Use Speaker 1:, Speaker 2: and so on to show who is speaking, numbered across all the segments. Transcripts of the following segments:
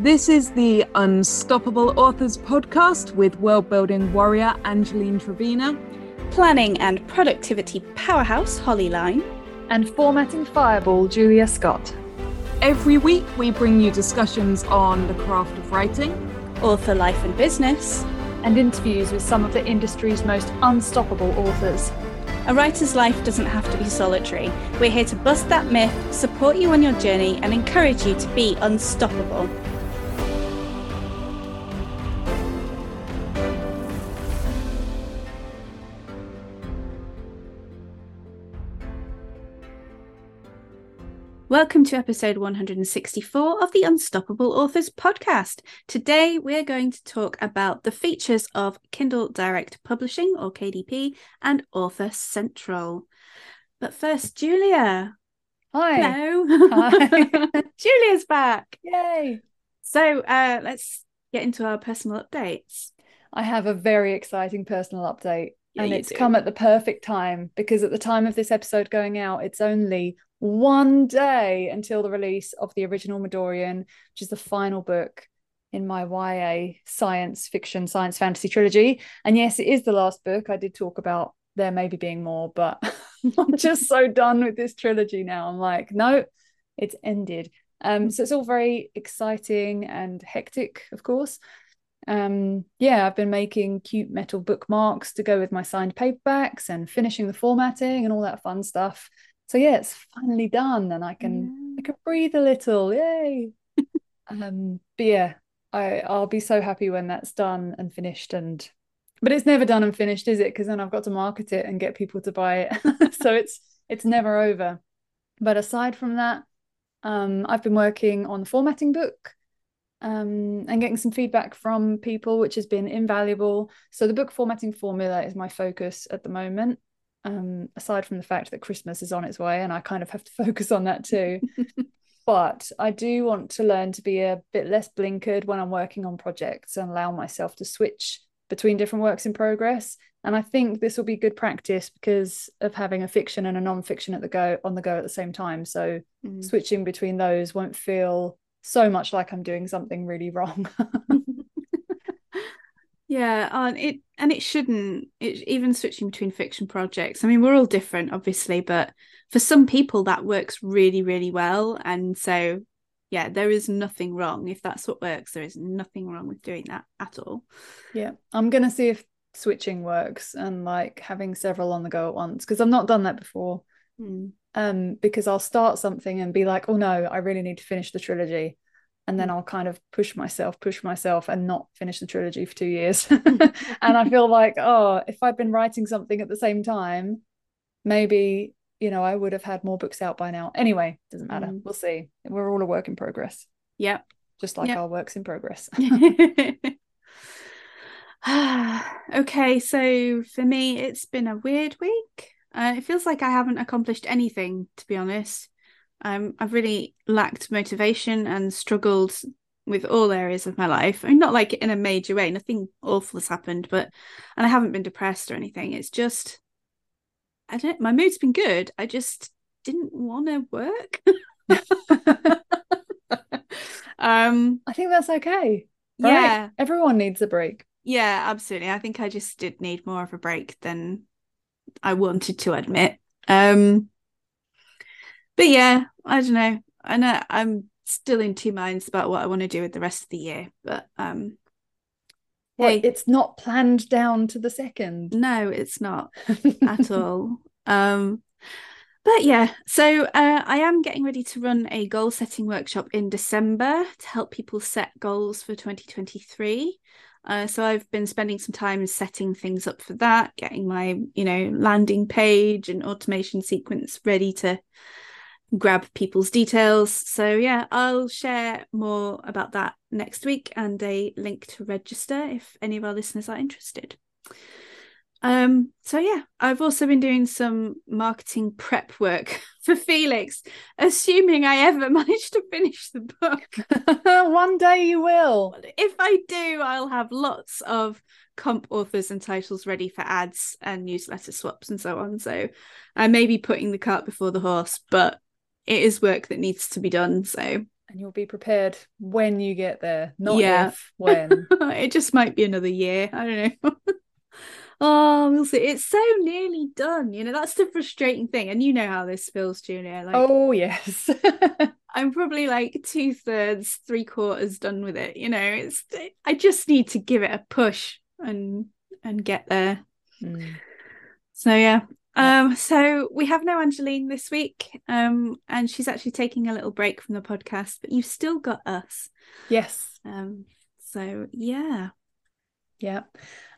Speaker 1: This is the Unstoppable Authors podcast with world building warrior Angeline Trevena,
Speaker 2: planning and productivity powerhouse Holly Lyne,
Speaker 3: and formatting fireball Julia Scott.
Speaker 1: Every week, we bring you discussions on the craft of writing,
Speaker 2: author life and business,
Speaker 3: and interviews with some of the industry's most unstoppable authors.
Speaker 2: A writer's life doesn't have to be solitary. We're here to bust that myth, support you on your journey, and encourage you to be unstoppable. Welcome to episode 164 of the Unstoppable Authors podcast. Today we're going to talk about the features of Kindle Direct Publishing or KDP and Author Central. But first, Julia.
Speaker 3: Hi.
Speaker 2: Hello.
Speaker 3: Hi.
Speaker 2: Julia's back.
Speaker 3: Yay.
Speaker 2: So uh, let's get into our personal updates.
Speaker 3: I have a very exciting personal update.
Speaker 2: Yeah,
Speaker 3: and it's
Speaker 2: do.
Speaker 3: come at the perfect time because at the time of this episode going out, it's only one day until the release of the original Midorian, which is the final book in my YA science fiction, science fantasy trilogy. And yes, it is the last book. I did talk about there maybe being more, but I'm just so done with this trilogy now. I'm like, no, it's ended. Um, so it's all very exciting and hectic, of course. Um, yeah, I've been making cute metal bookmarks to go with my signed paperbacks and finishing the formatting and all that fun stuff so yeah it's finally done and i can i can breathe a little yay. Um but yeah i i'll be so happy when that's done and finished and but it's never done and finished is it? Because then i've got to market it and get people to buy it. So it's it's never over. But aside from that um i've been working on the formatting book um, and getting some feedback from people, which has been invaluable. So the book formatting formula is my focus at the moment um, aside from the fact that Christmas is on its way and I kind of have to focus on that too. but I do want to learn to be a bit less blinkered when I'm working on projects and allow myself to switch between different works in progress. And I think this will be good practice because of having a fiction and a non-fiction at the go on the go at the same time. So
Speaker 2: Mm.
Speaker 3: switching between those won't feel so much like I'm doing something really wrong.
Speaker 2: Yeah, and it and it shouldn't. It even switching between fiction projects. I mean, we're all different, obviously, but for some people that works really, really well. And so, yeah, there is nothing wrong if that's what works. There is nothing wrong with doing that at all.
Speaker 3: Yeah, I'm gonna see if switching works and like having several on the go at once because I've not done that before.
Speaker 2: Mm.
Speaker 3: Um, because I'll start something and be like, oh no, I really need to finish the trilogy. And then I'll kind of push myself, push myself, and not finish the trilogy for two years. and I feel like, oh, if I'd been writing something at the same time, maybe, you know, I would have had more books out by now. Anyway, doesn't matter.
Speaker 2: Mm.
Speaker 3: We'll see. We're all a work in progress,
Speaker 2: Yep.
Speaker 3: just like
Speaker 2: Yep.
Speaker 3: our works in progress.
Speaker 2: okay, so for me, it's been a weird week. Uh, it feels like I haven't accomplished anything, to be honest. Um, I've really lacked motivation and struggled with all areas of my life. I mean, not like in a major way, nothing awful has happened, but and I haven't been depressed or anything. It's just, I don't. My mood's been good. I just didn't want to work. um,
Speaker 3: I think that's okay. right?
Speaker 2: yeah,
Speaker 3: Everyone needs a break.
Speaker 2: Yeah, absolutely. I think I just did need more of a break than I wanted to admit. Um but yeah, I don't know. I know I'm still in two minds about what I want to do with the rest of the year, but um
Speaker 3: Well,
Speaker 2: Hey.
Speaker 3: it's not planned down to the second.
Speaker 2: no, it's not at all. Um but yeah, so uh, I am getting ready to run a goal setting workshop in December to help people set goals for 2023. Uh, so I've been spending some time setting things up for that, getting my, you know, landing page and automation sequence ready to grab people's details. So yeah, I'll share more about that next week and a link to register if any of our listeners are interested. Um, so yeah, I've also been doing some marketing prep work for Felix, assuming I ever manage to finish the book.
Speaker 3: One day you will.
Speaker 2: If I do, I'll have lots of comp authors and titles ready for ads and newsletter swaps and so on. So I may be putting the cart before the horse, but it is work that needs to be done. So
Speaker 3: and you'll be prepared when you get there, not
Speaker 2: Yeah.
Speaker 3: if, when.
Speaker 2: it just might be another year. I don't know. oh, we'll see. It's so nearly done. You know, that's the frustrating thing. And you know how this feels, Julia. Like
Speaker 3: oh, yes.
Speaker 2: I'm probably like two thirds, three quarters done with it. You know, it's I just need to give it a push and and get there.
Speaker 3: Mm.
Speaker 2: So yeah. Um, so we have no Angeline this week. Um, and she's actually taking a little break from the podcast, but you've still got us.
Speaker 3: Yes.
Speaker 2: Um, so yeah.
Speaker 3: Yeah.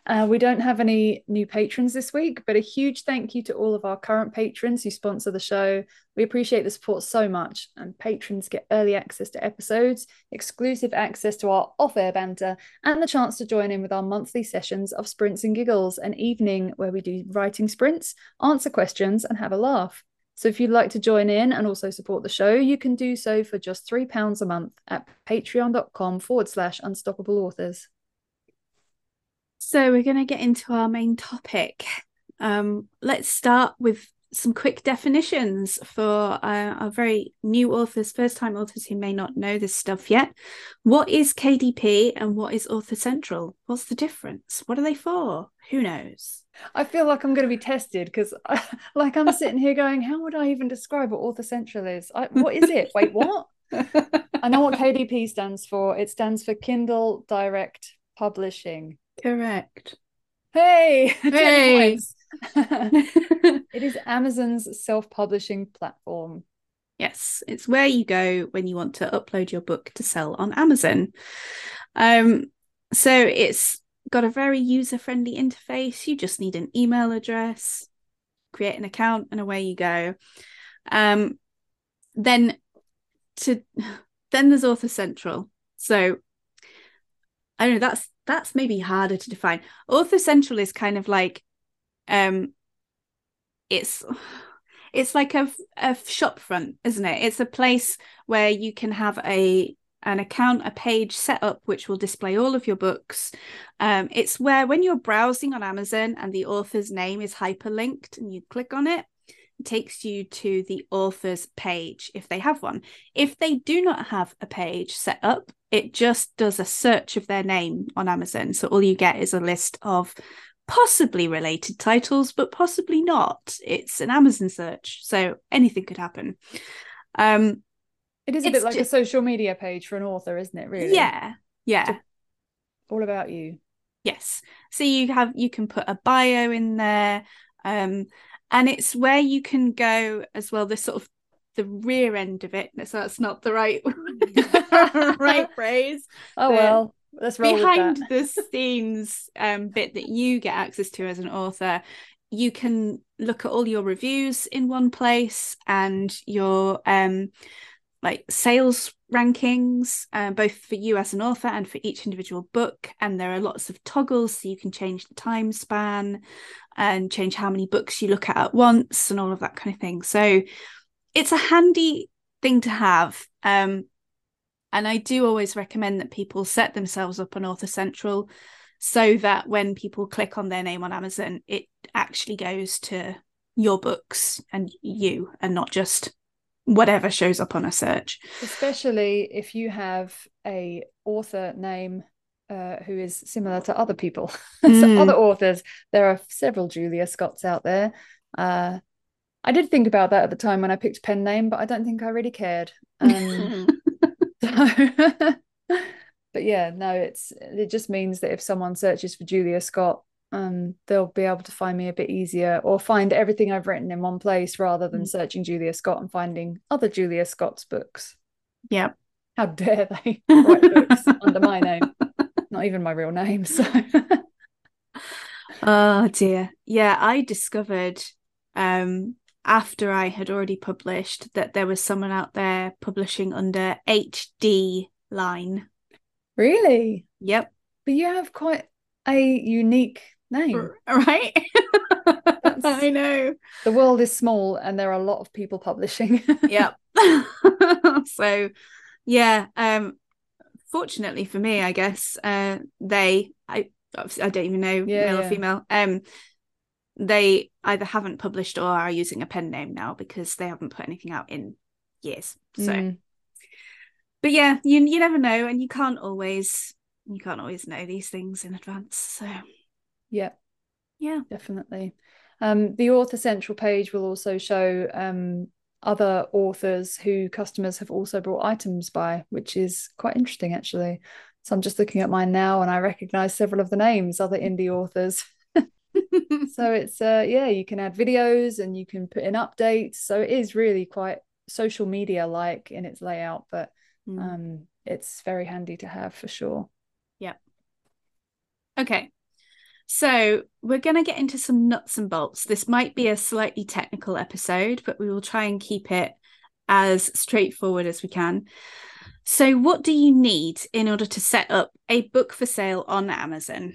Speaker 3: Uh, we don't have any new patrons this week, but a huge thank you to all of our current patrons who sponsor the show. We appreciate the support so much, and patrons get early access to episodes, exclusive access to our off air banter, and the chance to join in with our monthly sessions of Sprints and Giggles, an evening where we do writing sprints, answer questions, and have a laugh. So if you'd like to join in and also support the show, you can do so for just £3 a month at patreon.com forward slash unstoppable authors.
Speaker 2: So we're going to get into our main topic. Um, let's start with some quick definitions for uh, our very new authors, first time authors who may not know this stuff yet. What is KDP and what is Author Central? What's the difference? What are they for? Who knows?
Speaker 3: I feel like I'm going to be tested because, like, I'm sitting here going, "How would I even describe what Author Central is? I, what is it? Wait, what?" I know what KDP stands for. It stands for Kindle Direct Publishing.
Speaker 2: Correct.
Speaker 3: Hey,
Speaker 2: Hey.
Speaker 3: it is Amazon's self-publishing platform.
Speaker 2: Yes, it's where you go when you want to upload your book to sell on Amazon. Um, so it's got a very user-friendly interface. You just need an email address, create an account, and away you go. Um, then to then there's Author Central. So I don't know, that's that's maybe harder to define. Author Central is kind of like um it's it's like a, a shop front isn't it it's a place where you can have a an account a page set up which will display all of your books um, it's where when you're browsing on amazon and the author's name is hyperlinked and you click on it it takes you to the author's page if they have one if they do not have a page set up it just does a search of their name on amazon so all you get is a list of possibly related titles, but possibly not. It's an Amazon search, so anything could happen. Um,
Speaker 3: It is a bit like a social media page for an author, isn't it? Really?
Speaker 2: yeah, yeah,
Speaker 3: So- All about you.
Speaker 2: yes. So you have you can put a bio in there, um, and it's where you can go as well. The sort of the rear end of it. So that's not the right right phrase.
Speaker 3: Oh well, let's roll
Speaker 2: behind the scenes um, bit that you get access to as an author you can look at all your reviews in one place and your um like sales rankings uh, both for you as an author and for each individual book and there are lots of toggles so you can change the time span and change how many books you look at at once and all of that kind of thing so it's a handy thing to have um and I do always recommend that people set themselves up on Author Central so that when people click on their name on Amazon, it actually goes to your books and you and not just whatever shows up on a search.
Speaker 3: especially if you have a author name uh, who is similar to other people so
Speaker 2: Mm.
Speaker 3: other authors there are several julia scotts out there uh, i did think about that at the time when i picked pen name but i don't think i really cared um, so- but yeah no it's it just means that if someone searches for julia scott um, they'll be able to find me a bit easier or find everything I've written in one place rather than
Speaker 2: Mm.
Speaker 3: searching Julia Scott and finding other Julia Scott's books.
Speaker 2: yeah.
Speaker 3: How dare they write books under my name? Not even my real name. So
Speaker 2: Oh dear. Yeah, I discovered um after I had already published that there was someone out there publishing under HD Lyne.
Speaker 3: really,
Speaker 2: Yep.
Speaker 3: but you have quite a unique name.
Speaker 2: Right? I know.
Speaker 3: The world is small, and there are a lot of people publishing.
Speaker 2: yep so yeah um fortunately for me i guess uh they i i don't even know
Speaker 3: Yeah,
Speaker 2: male or female um they either haven't published or are using a pen name now because they haven't put anything out in years so
Speaker 3: Mm.
Speaker 2: but yeah, you you never know, and you can't always you can't always know these things in advance. So
Speaker 3: yeah,
Speaker 2: yeah,
Speaker 3: definitely. Um, the author central page will also show um, other authors who customers have also brought items by, which is quite interesting actually. So I'm just looking at mine now and I recognize several of the names, other indie authors. so it's uh yeah, you can add videos and you can put in updates. So it is really quite social media like in its layout, but mm. um it's very handy to have for sure.
Speaker 2: Yeah. Okay. So, we're going to get into some nuts and bolts. This might be a slightly technical episode, but we will try and keep it as straightforward as we can. So, what do you need in order to set up a book for sale on Amazon?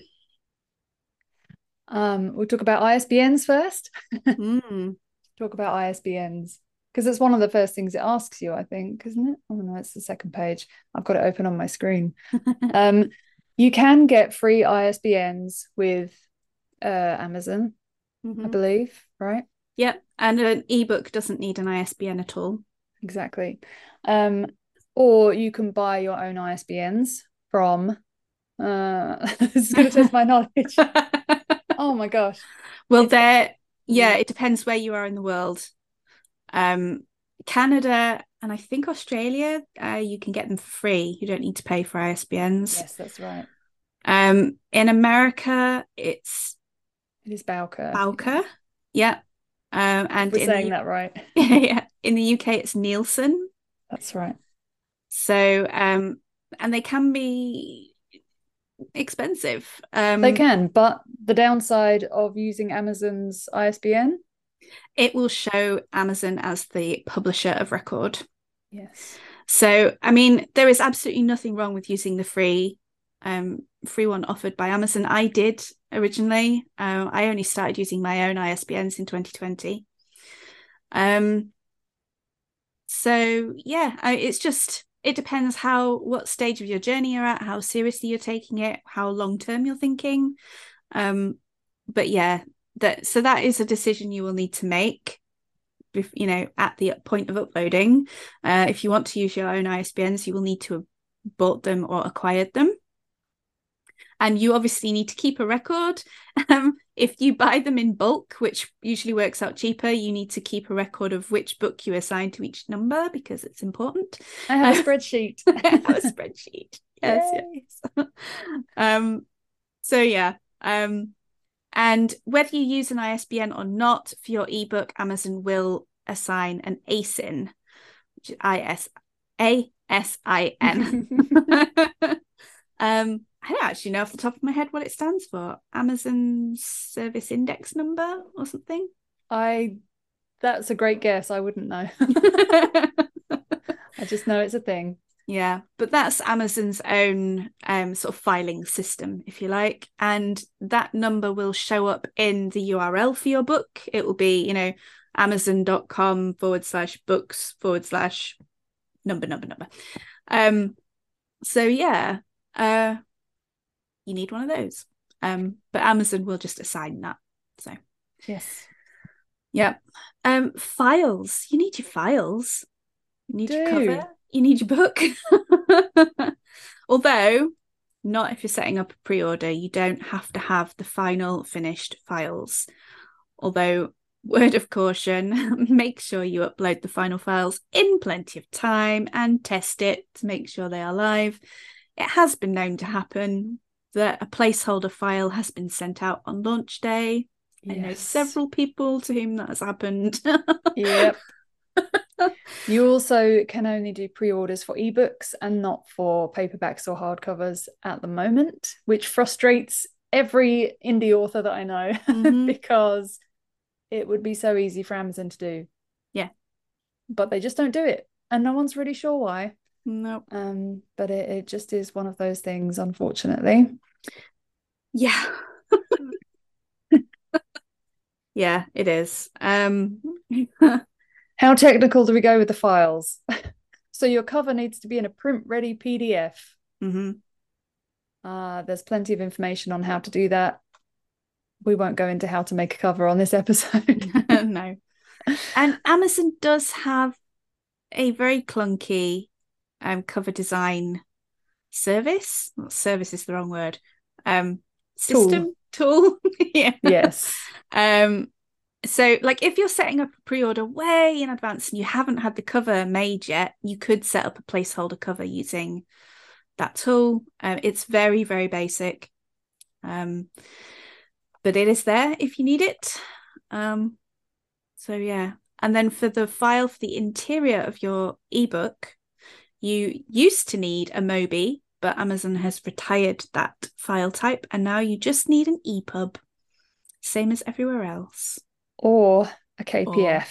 Speaker 3: Um, we'll talk about ISBNs first. mm. Talk about ISBNs because it's one of the first things it asks you, I think, isn't it? Oh no, it's the second page. I've got it open on my screen. um, you can get free ISBNs with uh, Amazon, mm-hmm. I believe, right?
Speaker 2: Yep. And an ebook doesn't need an ISBN at all.
Speaker 3: Exactly. Um, or you can buy your own ISBNs from uh this is gonna test my knowledge. oh my gosh.
Speaker 2: Well there yeah, it depends where you are in the world. Um Canada and I think Australia, uh, you can get them for free. You don't need to pay for ISBNs.
Speaker 3: Yes, that's right.
Speaker 2: Um, in America, it's
Speaker 3: it is Bowker.
Speaker 2: Bowker, yeah. Um, and
Speaker 3: we're saying the, that right.
Speaker 2: yeah, in the UK, it's Nielsen.
Speaker 3: That's right.
Speaker 2: So, um, and they can be expensive. Um,
Speaker 3: they can, but the downside of using Amazon's ISBN
Speaker 2: it will show Amazon as the publisher of record.
Speaker 3: Yes.
Speaker 2: So, I mean, there is absolutely nothing wrong with using the free um free one offered by Amazon. I did originally. Uh, I only started using my own ISBNs in 2020. Um so yeah, I, it's just it depends how what stage of your journey you're at, how seriously you're taking it, how long term you're thinking. Um but yeah, that so that is a decision you will need to make you know at the point of uploading. Uh, if you want to use your own isbns you will need to have bought them or acquired them. And you obviously need to keep a record. Um, if you buy them in bulk which usually works out cheaper you need to keep a record of which book you assign to each number because it's important.
Speaker 3: I have a spreadsheet.
Speaker 2: I have a spreadsheet. Yes yes. Um so yeah um and whether you use an ISBN or not for your ebook, Amazon will assign an ASIN, which is I S A S I N. um, I don't actually know off the top of my head what it stands for. Amazon Service Index Number or something.
Speaker 3: I that's a great guess. I wouldn't know. I just know it's a thing.
Speaker 2: Yeah, but that's Amazon's own um, sort of filing system, if you like. And that number will show up in the URL for your book. It will be, you know, amazon.com forward slash books forward slash number, number, number. Um, so yeah, uh, you need one of those. Um, but Amazon will just assign that. So
Speaker 3: yes.
Speaker 2: Yeah. Um, files. You need your files. You need Do. your cover you need your book. Although, not if you're setting up a pre order, you don't have to have the final finished files. Although, word of caution, make sure you upload the final files in plenty of time and test it to make sure they are live. It has been known to happen that a placeholder file has been sent out on launch day. Yes. I know several people to whom that has happened.
Speaker 3: yep you also can only do pre-orders for ebooks and not for paperbacks or hardcovers at the moment, which frustrates every indie author that I know mm-hmm. because it would be so easy for Amazon to do.
Speaker 2: Yeah.
Speaker 3: But they just don't do it. And no one's really sure why.
Speaker 2: No. Nope.
Speaker 3: Um, but it, it just is one of those things, unfortunately.
Speaker 2: Yeah. yeah, it is. Um
Speaker 3: How technical do we go with the files? so your cover needs to be in a print ready PDF.
Speaker 2: Mm-hmm.
Speaker 3: Uh, there's plenty of information on how to do that. We won't go into how to make a cover on this episode.
Speaker 2: no. And Amazon does have a very clunky um, cover design service. Service is the wrong word. Um, system tool. yeah.
Speaker 3: Yes.
Speaker 2: Um, so like if you're setting up a pre-order way in advance and you haven't had the cover made yet, you could set up a placeholder cover using that tool. Um, it's very very basic, um, but it is there if you need it. Um, so yeah, and then for the file for the interior of your ebook, you used to need a Mobi, but Amazon has retired that file type, and now you just need an EPUB, same as everywhere else.
Speaker 3: Or a KPF.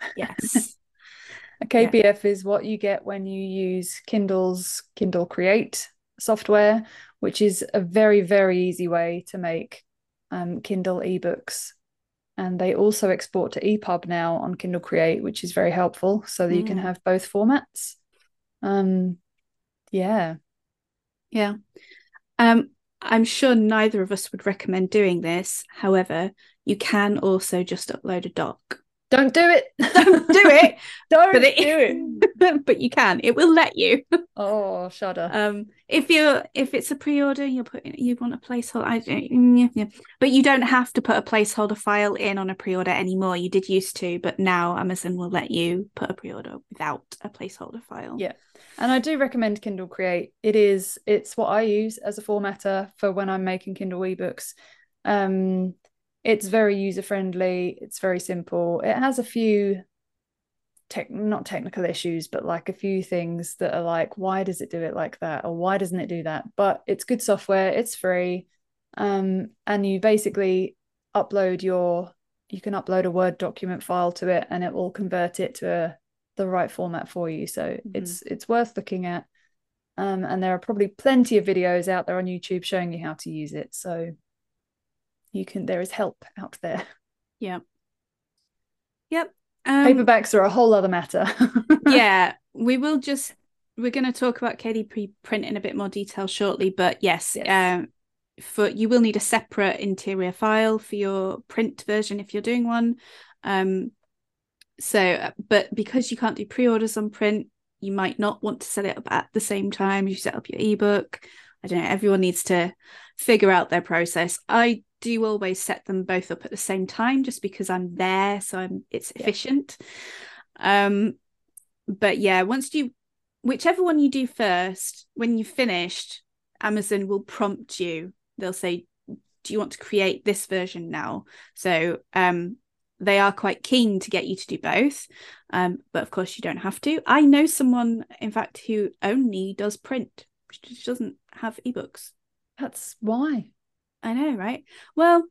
Speaker 2: Or, yes.
Speaker 3: a KPF yeah. is what you get when you use Kindle's Kindle Create software, which is a very, very easy way to make um, Kindle ebooks. And they also export to EPUB now on Kindle Create, which is very helpful so that mm. you can mm. have both formats. Um, yeah.
Speaker 2: Yeah. Um, I'm sure neither of us would recommend doing this. However, you can also just upload a doc.
Speaker 3: Don't do it.
Speaker 2: Don't do it.
Speaker 3: Don't but it, do
Speaker 2: it. but you can. It will let you.
Speaker 3: oh, shudder.
Speaker 2: Um, if you're if it's a pre-order, you're putting you want a placeholder. I don't, yeah, yeah. But you don't have to put a placeholder file in on a pre-order anymore. You did used to, but now Amazon will let you put a pre-order without a placeholder file.
Speaker 3: Yeah. And I do recommend Kindle Create. It is it's what I use as a formatter for when I'm making Kindle ebooks. Um it's very user friendly it's very simple it has a few tech not technical issues but like a few things that are like why does it do it like that or why doesn't it do that but it's good software it's free um and you basically upload your you can upload a word document file to it and it will convert it to a, the right format for you. So mm-hmm. it's it's worth looking at. Um and there are probably plenty of videos out there on YouTube showing you how to use it. So you can there is help out there.
Speaker 2: Yeah yep.
Speaker 3: Um, paperbacks are a whole other matter.
Speaker 2: Yeah we will just we're going to talk about kdp print in a bit more detail shortly but yes, yes. um for you will need a separate interior file for your print version if you're doing one. Um so but because you can't do pre-orders on print you might not want to set it up at the same time. You set up your ebook. I don't know everyone needs to figure out their process. I do always set them both up at the same time just because I'm there so I'm it's efficient. Yeah. um but yeah once you whichever one you do first when you've finished Amazon will prompt you. They'll say do you want to create this version now? So um they are quite keen to get you to do both um but of course you don't have to I know someone in fact who only does print she doesn't have ebooks
Speaker 3: that's why
Speaker 2: I know, right? Well,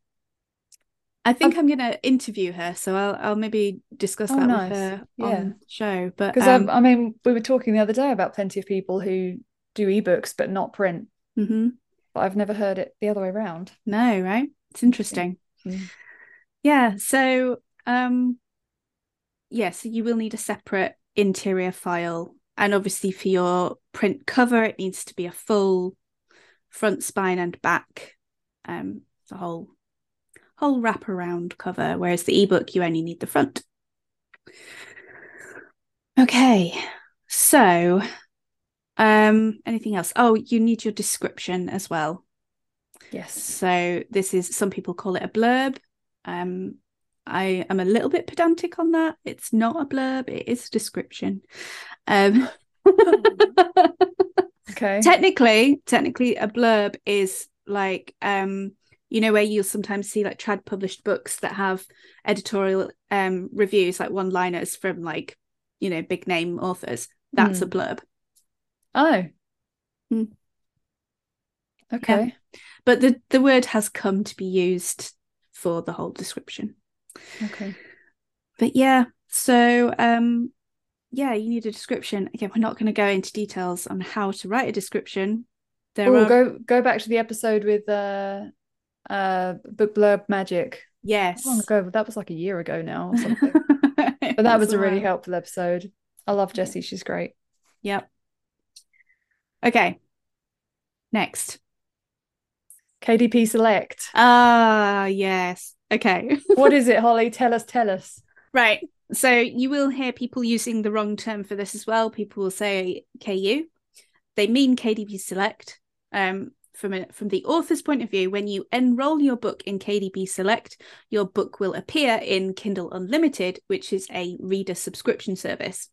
Speaker 2: I think I'm, I'm going to interview her, so I'll I'll maybe discuss oh, that nice. with her yeah. on the show. But
Speaker 3: because um, I mean, we were talking the other day about plenty of people who do ebooks but not print.
Speaker 2: Mm-hmm.
Speaker 3: But I've never heard it the other way around.
Speaker 2: No, right? It's interesting. Mm-hmm. Yeah. So, um, yes, yeah, so you will need a separate interior file, and obviously for your print cover, it needs to be a full front spine and back um, the whole whole wraparound cover, whereas the ebook you only need the front. Okay, so um, anything else? Oh, you need your description as well.
Speaker 3: Yes.
Speaker 2: So this is some people call it a blurb. Um, I am a little bit pedantic on that. It's not a blurb; it is a description. Um,
Speaker 3: okay.
Speaker 2: Technically, technically, a blurb is like um you know where you'll sometimes see like trad published books that have editorial um reviews like one liners from like you know big name authors that's mm. a blurb
Speaker 3: oh
Speaker 2: mm.
Speaker 3: okay yeah.
Speaker 2: but the the word has come to be used for the whole description
Speaker 3: okay
Speaker 2: but yeah so um yeah you need a description again we're not going to go into details on how to write a description
Speaker 3: there Ooh, are... go go back to the episode with uh uh book blurb magic.
Speaker 2: Yes.
Speaker 3: long ago? That was like a year ago now or something. but that was a really helpful episode. I love Jessie. She's great.
Speaker 2: Yep. Okay. Next.
Speaker 3: KDP Select.
Speaker 2: Ah, yes. Okay.
Speaker 3: what is it, Holly? Tell us, tell us.
Speaker 2: Right. So you will hear people using the wrong term for this as well. People will say KU. They mean KDP Select. Um, from a, from the author's point of view, when you enroll your book in KDP Select, your book will appear in Kindle Unlimited, which is a reader subscription service.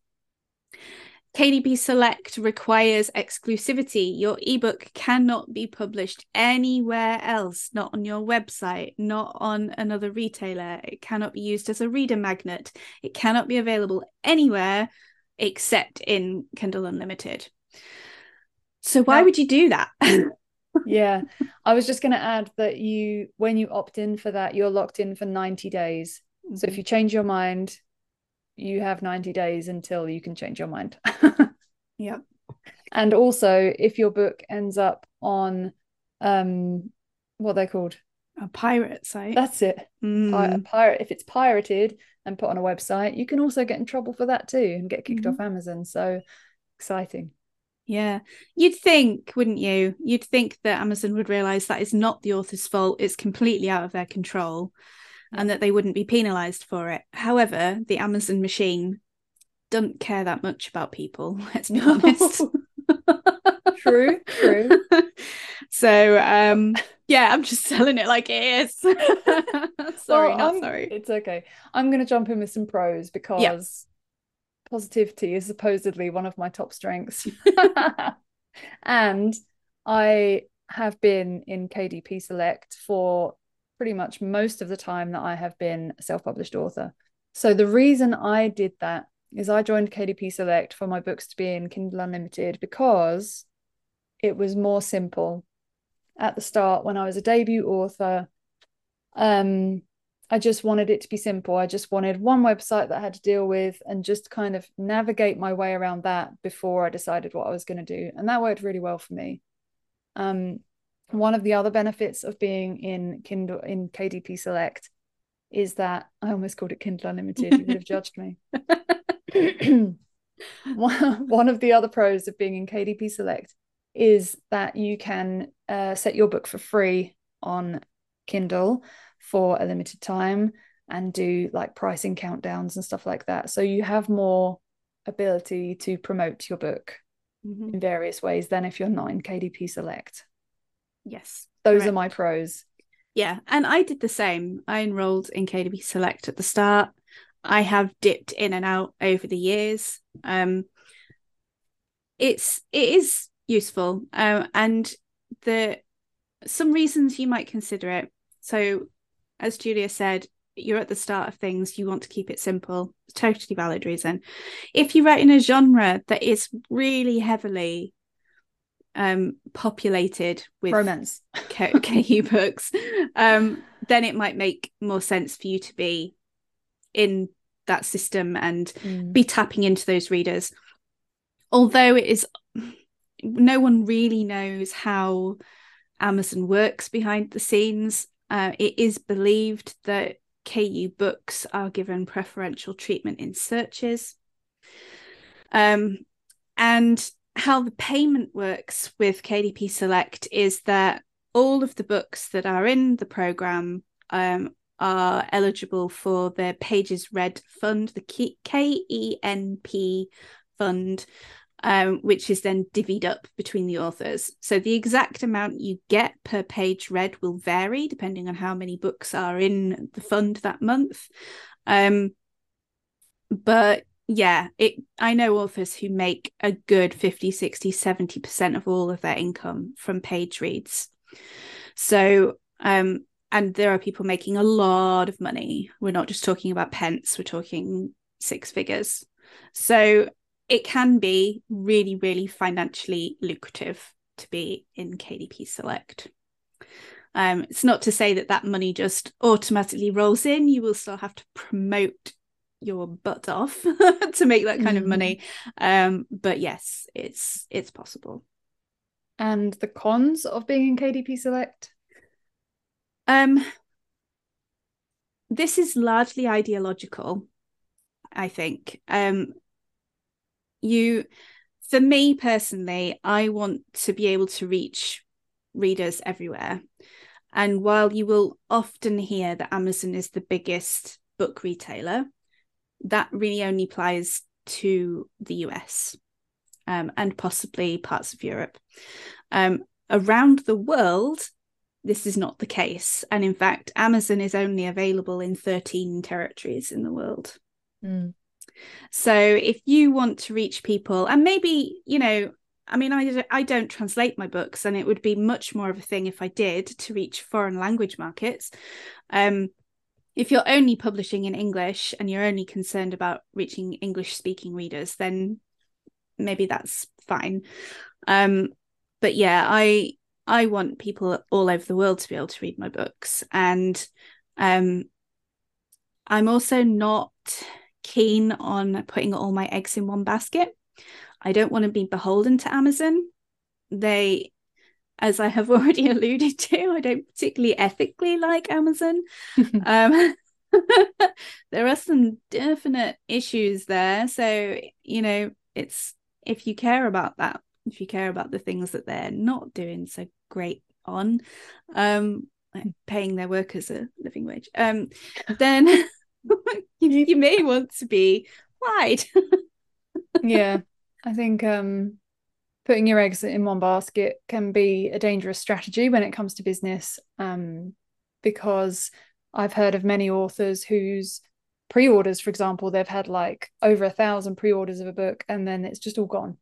Speaker 2: KDP Select requires exclusivity. Your ebook cannot be published anywhere else, not on your website, not on another retailer. It cannot be used as a reader magnet. It cannot be available anywhere except in Kindle Unlimited. So why would you do that?
Speaker 3: yeah. I was just going to add that you when you opt in for that, you're locked in for 90 days. Mm-hmm. So if mm-hmm. you change your mind, you have 90 days until you can change your mind.
Speaker 2: yeah.
Speaker 3: And also, if your book ends up on um what they're called
Speaker 2: a pirate site.
Speaker 3: That's it. Mm. a pirate. If it's pirated and put on a website, you can also get in trouble for that too and get kicked mm-hmm. off Amazon. So exciting.
Speaker 2: Yeah. You'd think, wouldn't you? You'd think that Amazon would realize that is not the author's fault. It's completely out of their control and that they wouldn't be penalized for it. However, the Amazon machine doesn't care that much about people, let's be honest.
Speaker 3: true, true.
Speaker 2: so um yeah, I'm just selling it like it is. sorry, well, not
Speaker 3: I'm,
Speaker 2: sorry.
Speaker 3: It's okay. I'm gonna jump in with some pros because yeah. positivity is supposedly one of my top strengths. and I have been in KDP Select for pretty much most of the time that I have been a self published author. So the reason I did that is I joined KDP Select for my books to be in Kindle Unlimited because it was more simple. At the start, when I was a debut author, um, I just wanted it to be simple. I just wanted one website that I had to deal with and just kind of navigate my way around that before I decided what I was going to do. And that worked really well for me. Um, one of the other benefits of being in Kindle in KDP Select is that I almost called it Kindle Unlimited. You would have judged me. one of the other pros of being in KDP Select is that you can uh, set your book for free on Kindle for a limited time and do like pricing countdowns and stuff like that. So you have more ability to promote your book mm-hmm. in various ways than if you're not in KDP Select.
Speaker 2: Yes.
Speaker 3: Those correct. are my pros.
Speaker 2: Yeah. And I did the same. I enrolled in KDP Select at the start. I have dipped in and out over the years. Um it's it is useful. Um and the some reasons you might consider it. So as Julia said, you're at the start of things, you want to keep it simple. Totally valid reason. If you write in a genre that is really heavily um, populated with
Speaker 3: romance
Speaker 2: KU books, um, then it might make more sense for you to be in that system and mm. be tapping into those readers. Although it is, no one really knows how Amazon works behind the scenes. Uh, it is believed that KU books are given preferential treatment in searches. Um, and how the payment works with KDP Select is that all of the books that are in the program um, are eligible for the Pages Read Fund, the KENP fund, um, which is then divvied up between the authors. So the exact amount you get per page read will vary depending on how many books are in the fund that month. Um, but yeah it i know authors who make a good 50 60 70% of all of their income from page reads. So um and there are people making a lot of money. We're not just talking about pence we're talking six figures. So it can be really really financially lucrative to be in kdp select. Um, it's not to say that that money just automatically rolls in. You will still have to promote your butt off to make that kind mm. of money. Um but yes it's it's possible.
Speaker 3: And the cons of being in kdp select?
Speaker 2: Um this is largely ideological i think. Um you for me personally i want to be able to reach readers everywhere. And while you will often hear that amazon is the biggest book retailer that really only applies to the US um, and possibly parts of Europe. Um, around the world, this is not the case. And in fact, Amazon is only available in 13 territories in the world.
Speaker 3: Mm.
Speaker 2: So if you want to reach people, and maybe, you know, I mean, I, I don't translate my books, and it would be much more of a thing if I did to reach foreign language markets. Um, if you're only publishing in English and you're only concerned about reaching English speaking readers, then maybe that's fine. Um, but yeah, I I want people all over the world to be able to read my books, and um, I'm also not keen on putting all my eggs in one basket. I don't want to be beholden to Amazon. They as I have already alluded to, I don't particularly ethically like Amazon. um, there are some definite issues there. So, you know, it's if you care about that, if you care about the things that they're not doing so great on, um, like paying their workers a living wage, um, then you, you may want to be wide.
Speaker 3: yeah, I think um putting your eggs in one basket can be a dangerous strategy when it comes to business um, because I've heard of many authors whose pre-orders, for example, they've had like over a thousand pre-orders of a book and then it's just all gone.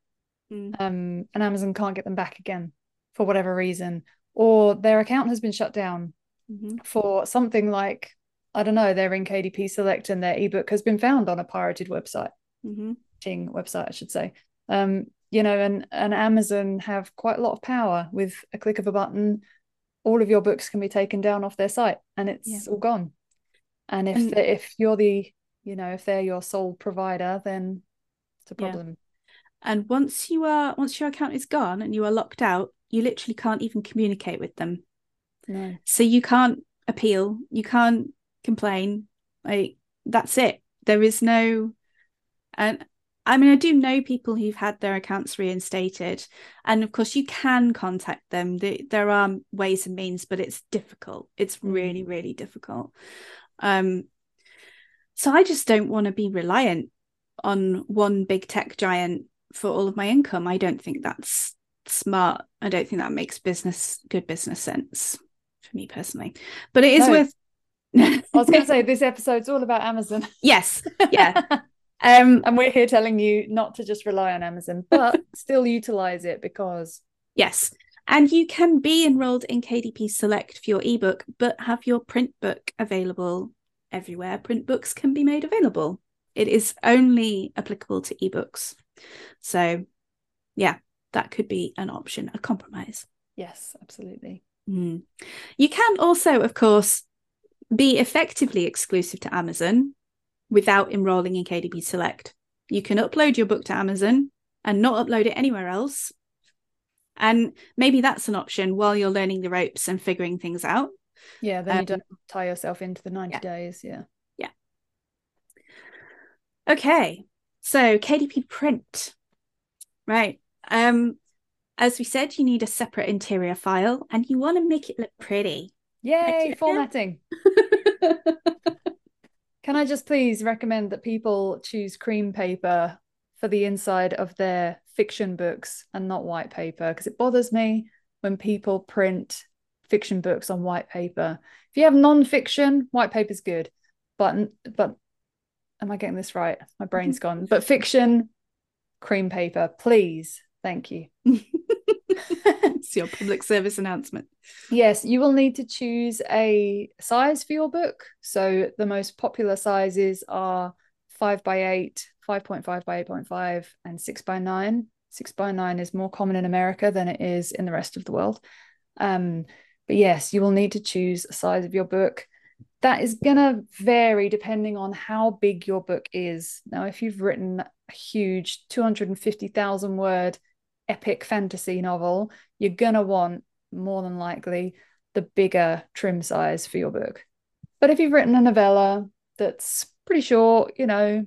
Speaker 3: Mm. Um, and Amazon can't get them back again for whatever reason, or their account has been shut down mm-hmm. for something like I don't know, they're in KDP Select and their ebook has been found on a pirated website, mm-hmm. website, I should say. Um, you know and and amazon have quite a lot of power with a click of a button. All of your books can be taken down off their site and it's yeah. all gone. And if and, if you're the you know if they're your sole provider then it's a problem.
Speaker 2: Yeah. and once you are once your account is gone and you are locked out you literally can't even communicate with them.
Speaker 3: No.
Speaker 2: So you can't appeal you can't complain like that's it. There is no and I mean, I do know people who've had their accounts reinstated, and of course, you can contact them. There are ways and means, but it's difficult. It's really, mm. really difficult. Um, so I just don't want to be reliant on one big tech giant for all of my income. I don't think that's smart. I don't think that makes business good business sense for me personally. But it is no. with.
Speaker 3: I was going to say this episode's all about Amazon.
Speaker 2: Yes, yeah. Um,
Speaker 3: and we're here telling you not to just rely on Amazon, but still utilize it because.
Speaker 2: Yes. And you can be enrolled in KDP Select for your ebook, but have your print book available everywhere print books can be made available. It is only applicable to ebooks. So, yeah, that could be an option, a compromise.
Speaker 3: Yes, absolutely.
Speaker 2: Mm. You can also, of course, be effectively exclusive to Amazon without enrolling in KDP Select. You can upload your book to Amazon and not upload it anywhere else. And maybe that's an option while you're learning the ropes and figuring things out.
Speaker 3: Yeah, then um, you don't tie yourself into the 90 yeah. days. Yeah.
Speaker 2: Yeah. Okay. So KDP print. Right. Um, as we said, you need a separate interior file and you want to make it look pretty.
Speaker 3: Yay, formatting. Can I just please recommend that people choose cream paper for the inside of their fiction books and not white paper? Because it bothers me when people print fiction books on white paper. If you have non-fiction, white paper's good. But but am I getting this right? My brain's gone. But fiction, cream paper, please. Thank you.
Speaker 2: it's your public service announcement.
Speaker 3: Yes, you will need to choose a size for your book. So the most popular sizes are 5 by 8, 5.5 by 8.5, and 6 by 9. 6 by 9 is more common in America than it is in the rest of the world. Um, but yes, you will need to choose a size of your book. That is going to vary depending on how big your book is. Now, if you've written a huge 250,000 word epic fantasy novel, you're gonna want more than likely the bigger trim size for your book. But if you've written a novella that's pretty short, you know,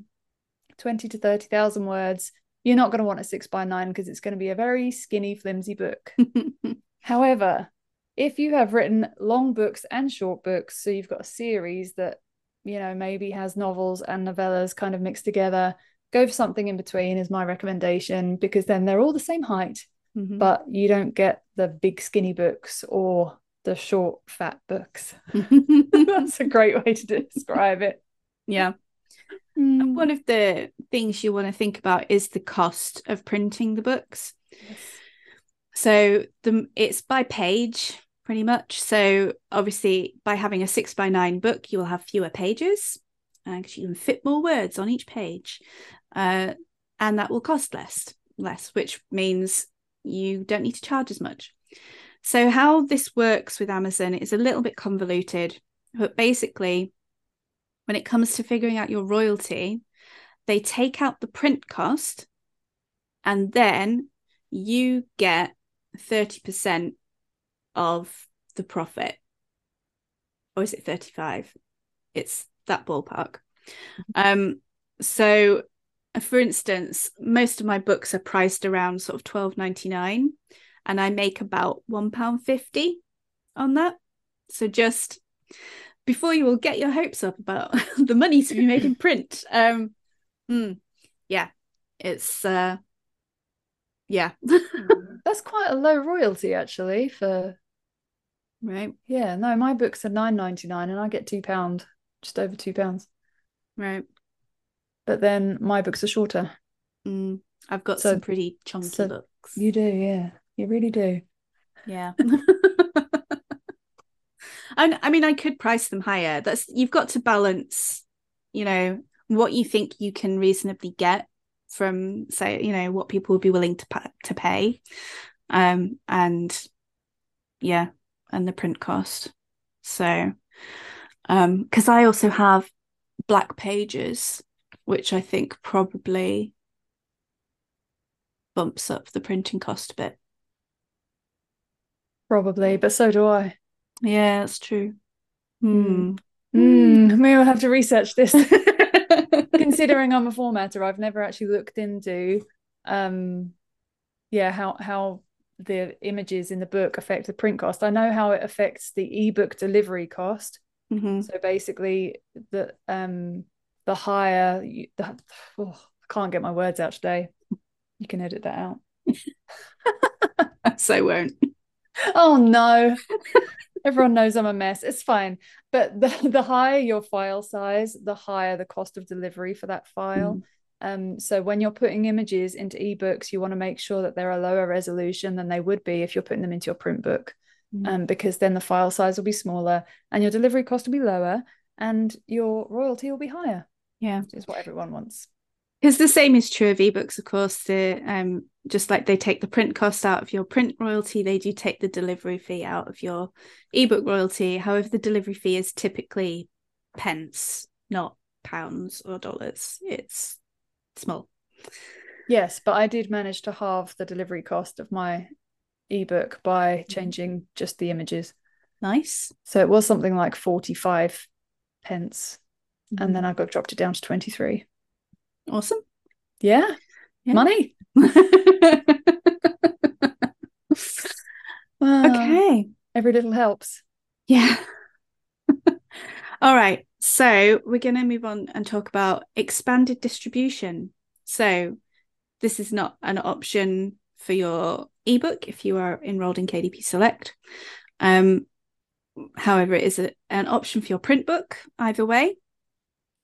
Speaker 3: 20 to 30,000 words, you're not going to want a six by nine because it's going to be a very skinny, flimsy book. However, if you have written long books and short books, so you've got a series that you know, maybe has novels and novellas kind of mixed together. Go for something in between is my recommendation because then they're all the same height,
Speaker 2: Mhm.
Speaker 3: but you don't get the big skinny books or the short fat books. That's a great way to describe it.
Speaker 2: yeah.
Speaker 3: Mm.
Speaker 2: One of the things you want to think about is the cost of printing the books. So the it's by page pretty much. So obviously by having a six by nine book, you will have fewer pages because you can fit more words on each page, uh, and that will cost less, less, which means you don't need to charge as much. So how this works with Amazon is a little bit convoluted, but basically, when it comes to figuring out your royalty, they take out the print cost, and then you get 30% of the profit. Or is it 35? It's that ballpark. Um, so for instance, most of my books are priced around sort of twelve ninety nine, and I make about one pound fifty on that. So just before you all get your hopes up about the money to be made in print, um, hmm, yeah, it's uh, yeah,
Speaker 3: That's quite a low royalty actually for
Speaker 2: right,
Speaker 3: yeah, no, my books are nine ninety nine and I get two pound, just over two pounds.
Speaker 2: right.
Speaker 3: But then my books are shorter.
Speaker 2: Mm, I've got
Speaker 3: So-
Speaker 2: some pretty chunky
Speaker 3: so
Speaker 2: books.
Speaker 3: You do, yeah. You really do.
Speaker 2: Yeah. and I mean I could price them higher. That's you've got to balance, you know, what you think you can reasonably get from say, you know, what people would be willing to to pay. Um and yeah, and the print cost. So um because I also have black pages which I think probably bumps up the printing cost a bit.
Speaker 3: Probably, but so do I.
Speaker 2: Yeah, that's true. Hmm.
Speaker 3: Mm, maybe I'll have to research this. Considering I'm a formatter, I've never actually looked into um yeah, how how the images in the book affect the print cost. I know how it affects the ebook delivery cost.
Speaker 2: Mhm.
Speaker 3: So basically the um the higher you, the, oh, I can't get my words out today. You can edit that out.
Speaker 2: So won't.
Speaker 3: Oh no. Everyone knows I'm a mess. It's fine. But the, the higher your file size, the higher the cost of delivery for that file. Um, so when you're putting images into ebooks, you want to make sure that they're a lower resolution than they would be if you're putting them into your print book.
Speaker 2: Mm.
Speaker 3: Um, because then the file size will be smaller and your delivery cost will be lower and your royalty will be higher.
Speaker 2: Yeah.
Speaker 3: Is what everyone wants.
Speaker 2: Because the same is true of ebooks, of course. The um, just like they take the print cost out of your print royalty, they do take the delivery fee out of your ebook royalty. However, the delivery fee is typically pence, not pounds or dollars. It's small.
Speaker 3: Yes, but I did manage to halve the delivery cost of my ebook by changing just the images.
Speaker 2: Nice.
Speaker 3: So it was something like 45 pence.
Speaker 2: Mm-hmm.
Speaker 3: And then I got dropped it down to 23.
Speaker 2: Awesome.
Speaker 3: Yeah.
Speaker 2: Yeah.
Speaker 3: Money. Wow.
Speaker 2: okay.
Speaker 3: Every little helps.
Speaker 2: Yeah. All right. So we're going to move on and talk about expanded distribution. So this is not an option for your ebook if you are enrolled in KDP Select. Um, however, it is a, an option for your print book either way.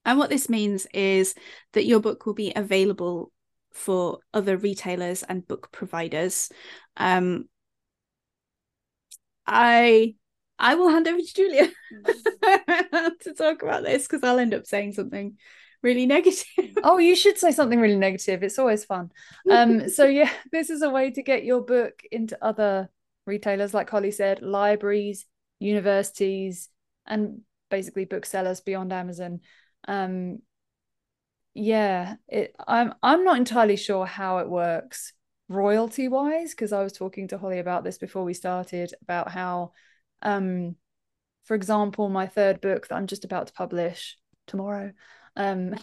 Speaker 2: And what this means is that your book will be available for other retailers and book providers. Um, I I will hand over to Julia to talk about this because I'll end up saying something really negative.
Speaker 3: Oh, you should say something really negative. It's always fun. Um, so yeah, this is a way to get your book into other retailers, like Holly said, libraries, universities, and basically booksellers beyond Amazon. Um, yeah, it, I'm I'm not entirely sure how it works royalty wise because I was talking to Holly about this before we started about how, um, for example, my third book that I'm just about to publish tomorrow, um,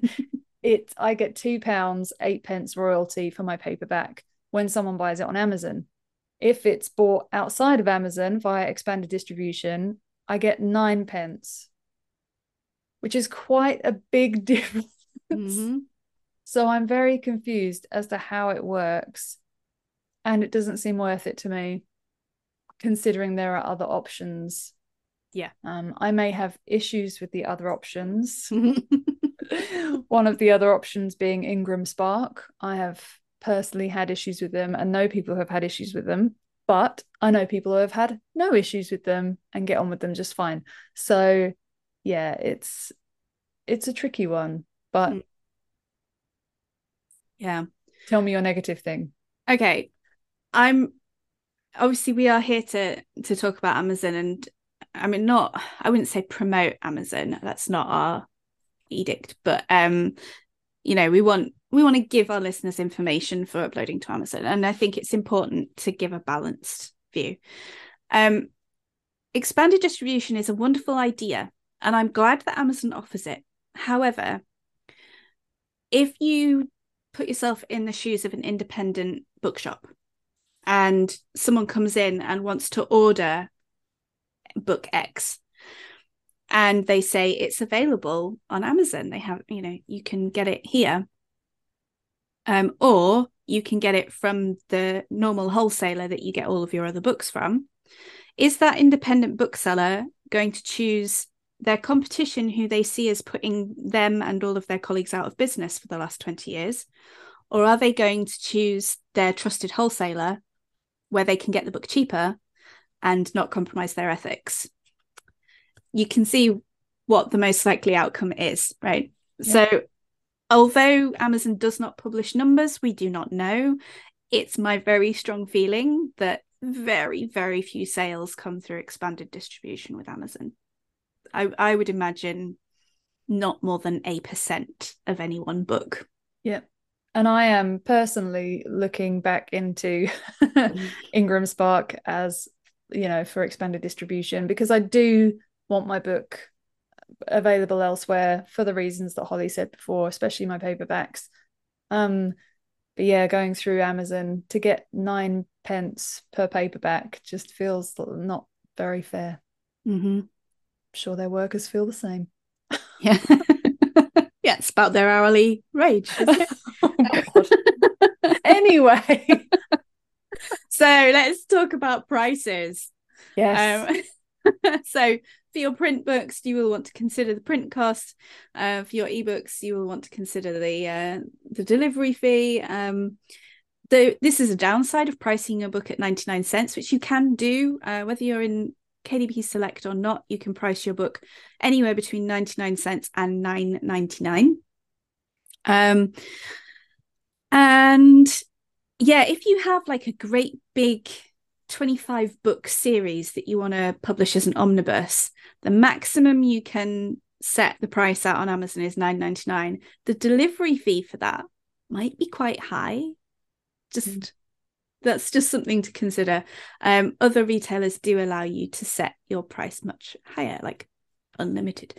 Speaker 3: it I get two pounds eight pence royalty for my paperback when someone buys it on Amazon. If it's bought outside of Amazon via expanded distribution, I get nine pence. Which is quite a big difference.
Speaker 2: Mm-hmm.
Speaker 3: So I'm very confused as to how it works. And it doesn't seem worth it to me, considering there are other options.
Speaker 2: Yeah.
Speaker 3: Um, I may have issues with the other options. One of the other options being Ingram Spark. I have personally had issues with them and know people who have had issues with them, but I know people who have had no issues with them and get on with them just fine. So yeah, it's it's a tricky one, but
Speaker 2: Mm. yeah.
Speaker 3: tell me your negative thing.
Speaker 2: Okay. I'm obviously we are here to to talk about Amazon and I mean not I wouldn't say promote Amazon. That's not our edict, but um you know, we want we want to give our listeners information for uploading to Amazon and I think it's important to give a balanced view. Um expanded distribution is a wonderful idea and I'm glad that Amazon offers it. However, if you put yourself in the shoes of an independent bookshop and someone comes in and wants to order book X and they say it's available on Amazon, they have, you know, you can get it here. Um, or you can get it from the normal wholesaler that you get all of your other books from. Is that independent bookseller going to choose their competition who they see as putting them and all of their colleagues out of business for the last 20 years? Or are they going to choose their trusted wholesaler where they can get the book cheaper and not compromise their ethics? You can see what the most likely outcome is, right?
Speaker 3: Yeah.
Speaker 2: So, although Amazon does not publish numbers, we do not know. It's my very strong feeling that very, very few sales come through expanded distribution with Amazon. I, I would imagine not more than a percent of any one book.
Speaker 3: Yeah. And I am personally looking back into. Ingram Spark as, you know, for expanded distribution because I do want my book available elsewhere for the reasons that Holly said before, especially my paperbacks. Um, but yeah, going through Amazon to get nine pence per paperback just feels not very fair.
Speaker 2: Mm-hmm.
Speaker 3: Sure their workers feel the same.
Speaker 2: Yeah. yeah, it's about their hourly it?
Speaker 3: Oh, anyway,
Speaker 2: so let's talk about prices.
Speaker 3: yes.
Speaker 2: Um, so for your print books, you will want to consider the print cost. Uh, for your ebooks, you will want to consider the uh, the delivery fee. Um, the, this is a downside of pricing a book at 99 cents, which you can do uh, whether you're in KDP Select or not. You can price your book anywhere between 99 cents and 9.99. Um, and yeah, if you have like a great big 25 book series that you want to publish as an omnibus, the maximum you can set the price out on Amazon is 9.99. The delivery fee for that might be quite high. Just
Speaker 3: Mm.
Speaker 2: That's just something to consider. Um, other retailers do allow you to set your price much higher, like unlimited.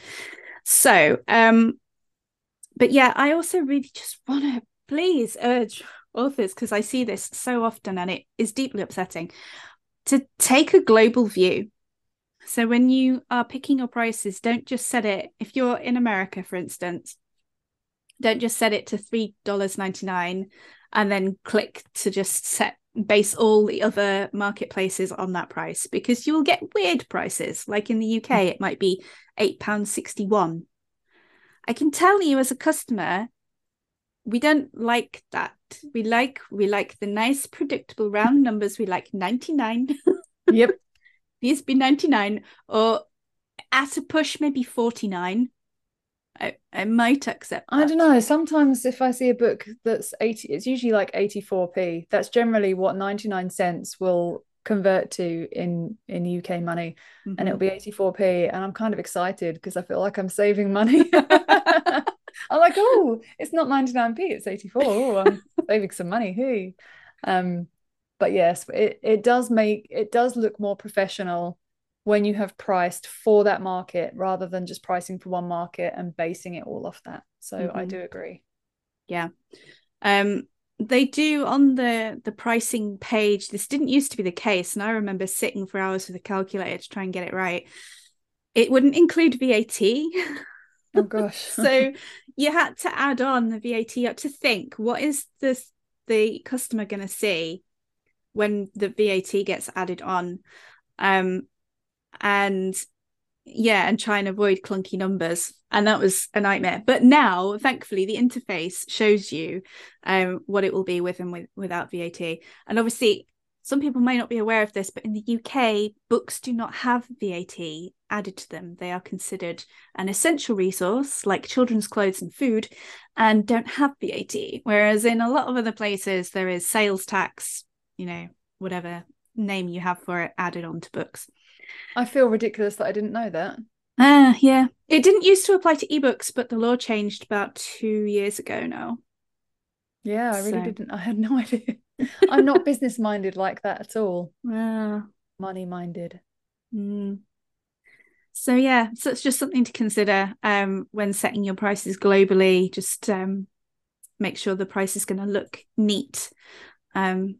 Speaker 2: So, um, but yeah, I also really just want to please urge authors because I see this so often and it is deeply upsetting to take a global view. So when you are picking your prices, don't just set it, if you're in America, for instance, don't just set it to $3.99 and then click to just set base all the other marketplaces on that price because you will get weird prices. Like in the UK, mm. it might be £8.61. I can tell you as a customer, we don't like that. We like we like the nice predictable round numbers. We like 99.
Speaker 3: yep.
Speaker 2: These be 99 or at a push maybe 49. I, I might accept
Speaker 3: I don't know. Sometimes if I see a book that's 80, it's usually like 84p. That's generally what 99 cents will convert to in in UK money and
Speaker 2: Mhm.
Speaker 3: it'll be 84p and I'm kind of excited because I feel like I'm saving money. I'm like, oh, it's not 99p, it's 84. Oh, I'm saving some money. Hey. Um, but yes, it, it does make it does look more professional when you have priced for that market rather than just pricing for one market and basing it all off that. So I
Speaker 2: Mhm.
Speaker 3: do agree.
Speaker 2: Yeah. Um they do on the the pricing page. This didn't used to be the case, and I remember sitting for hours with a calculator to try and get it right. It wouldn't include VAT.
Speaker 3: Oh gosh.
Speaker 2: so you had to add on the VAT You had to think what is this the customer going to see when the VAT gets added on, um, and yeah, and try and avoid clunky numbers. And that was a nightmare. But now, thankfully, the interface shows you um, what it will be with and with, without VAT. And obviously, some people may not be aware of this, but in the UK, books do not have VAT added to them. They are considered an essential resource, like children's clothes and food, and don't have VAT. Whereas in a lot of other places, there is sales tax, you know, whatever name you have for it, added on to books.
Speaker 3: I feel ridiculous that I didn't know that.
Speaker 2: Ah, uh, yeah. It didn't used to apply to ebooks, but the law changed about two years ago now.
Speaker 3: Yeah, I really so. didn't. I had no idea. I'm not business minded like that at all.
Speaker 2: Uh,
Speaker 3: Money minded.
Speaker 2: Mm. So yeah, so it's just something to consider um, when setting your prices globally. Just um, make sure the price is going to look neat, um,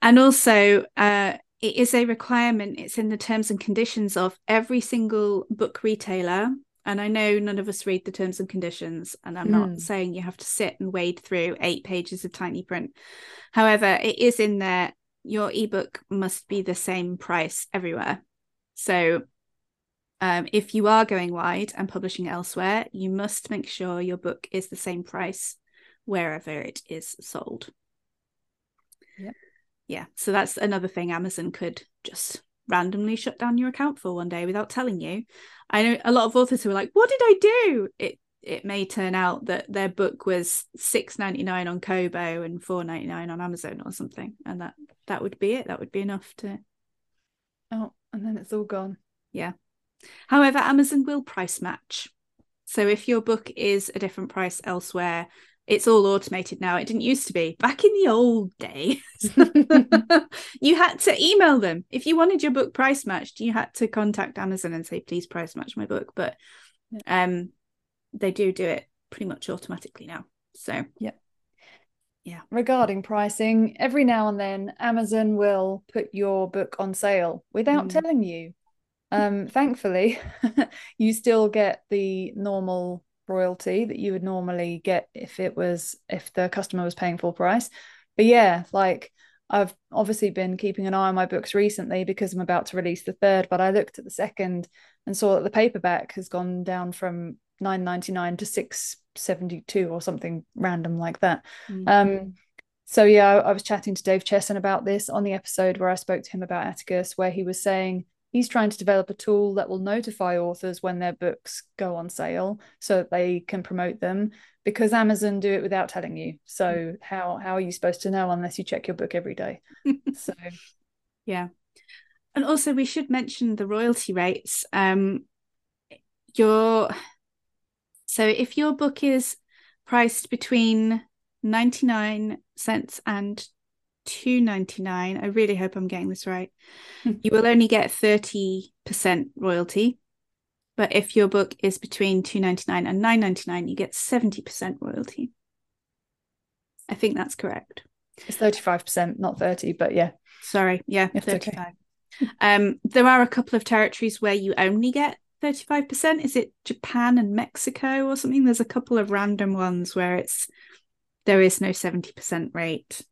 Speaker 2: and also uh, it is a requirement. It's in the terms and conditions of every single book retailer. And I know none of us read the terms and conditions, and I'm mm. not hmm. saying you have to sit and wade through eight pages of tiny print. However, it is in there. Your ebook must be the same price everywhere. So um, if you are going wide and publishing elsewhere, you must make sure your book is the same price wherever it is sold.
Speaker 3: Yeah.
Speaker 2: Yeah. So that's another thing Amazon could just randomly shut down your account for one day without telling you. I know a lot of authors who are like, "What did I do?" It it may turn out that their book was six ninety nine on Kobo and four ninety nine on Amazon or something, and that that would be it. That would be enough to.
Speaker 3: Oh, and then it's all gone.
Speaker 2: Yeah. However, Amazon will price match. So if your book is a different price elsewhere, it's all automated now. It didn't used to be. Back in the old days, you had to email them. If you wanted your book price matched, you had to contact Amazon and say, please price match my book. But um they do do it pretty much automatically now. So
Speaker 3: yeah.
Speaker 2: Yeah.
Speaker 3: Regarding pricing, every now and then Amazon will put your book on sale without mm. telling you. Um, thankfully, you still get the normal royalty that you would normally get if it was if the customer was paying full price. But yeah, like I've obviously been keeping an eye on my books recently because I'm about to release the third, but I looked at the second and saw that the paperback has gone down from 9.99 to 672 or something random like that. Mm-hmm. Um so yeah, I, I was chatting to Dave Chesson about this on the episode where I spoke to him about Atticus, where he was saying he's trying to develop a tool that will notify authors when their books go on sale so that they can promote them because Amazon do it without telling you. So how how are you supposed to know unless you check your book every day? so
Speaker 2: yeah. And also we should mention the royalty rates. Um your so if your book is priced between 99 cents and 299 i really hope i'm getting this right. You will only get 30% royalty but if your book is between 299 and 999 you get 70% royalty. I think that's correct.
Speaker 3: It's 35% not 30 but yeah.
Speaker 2: Sorry. Yeah 35 okay. um there are a couple of territories where you only get 35% is it japan and mexico or something? There's a couple of random ones where it's there is no 70% rate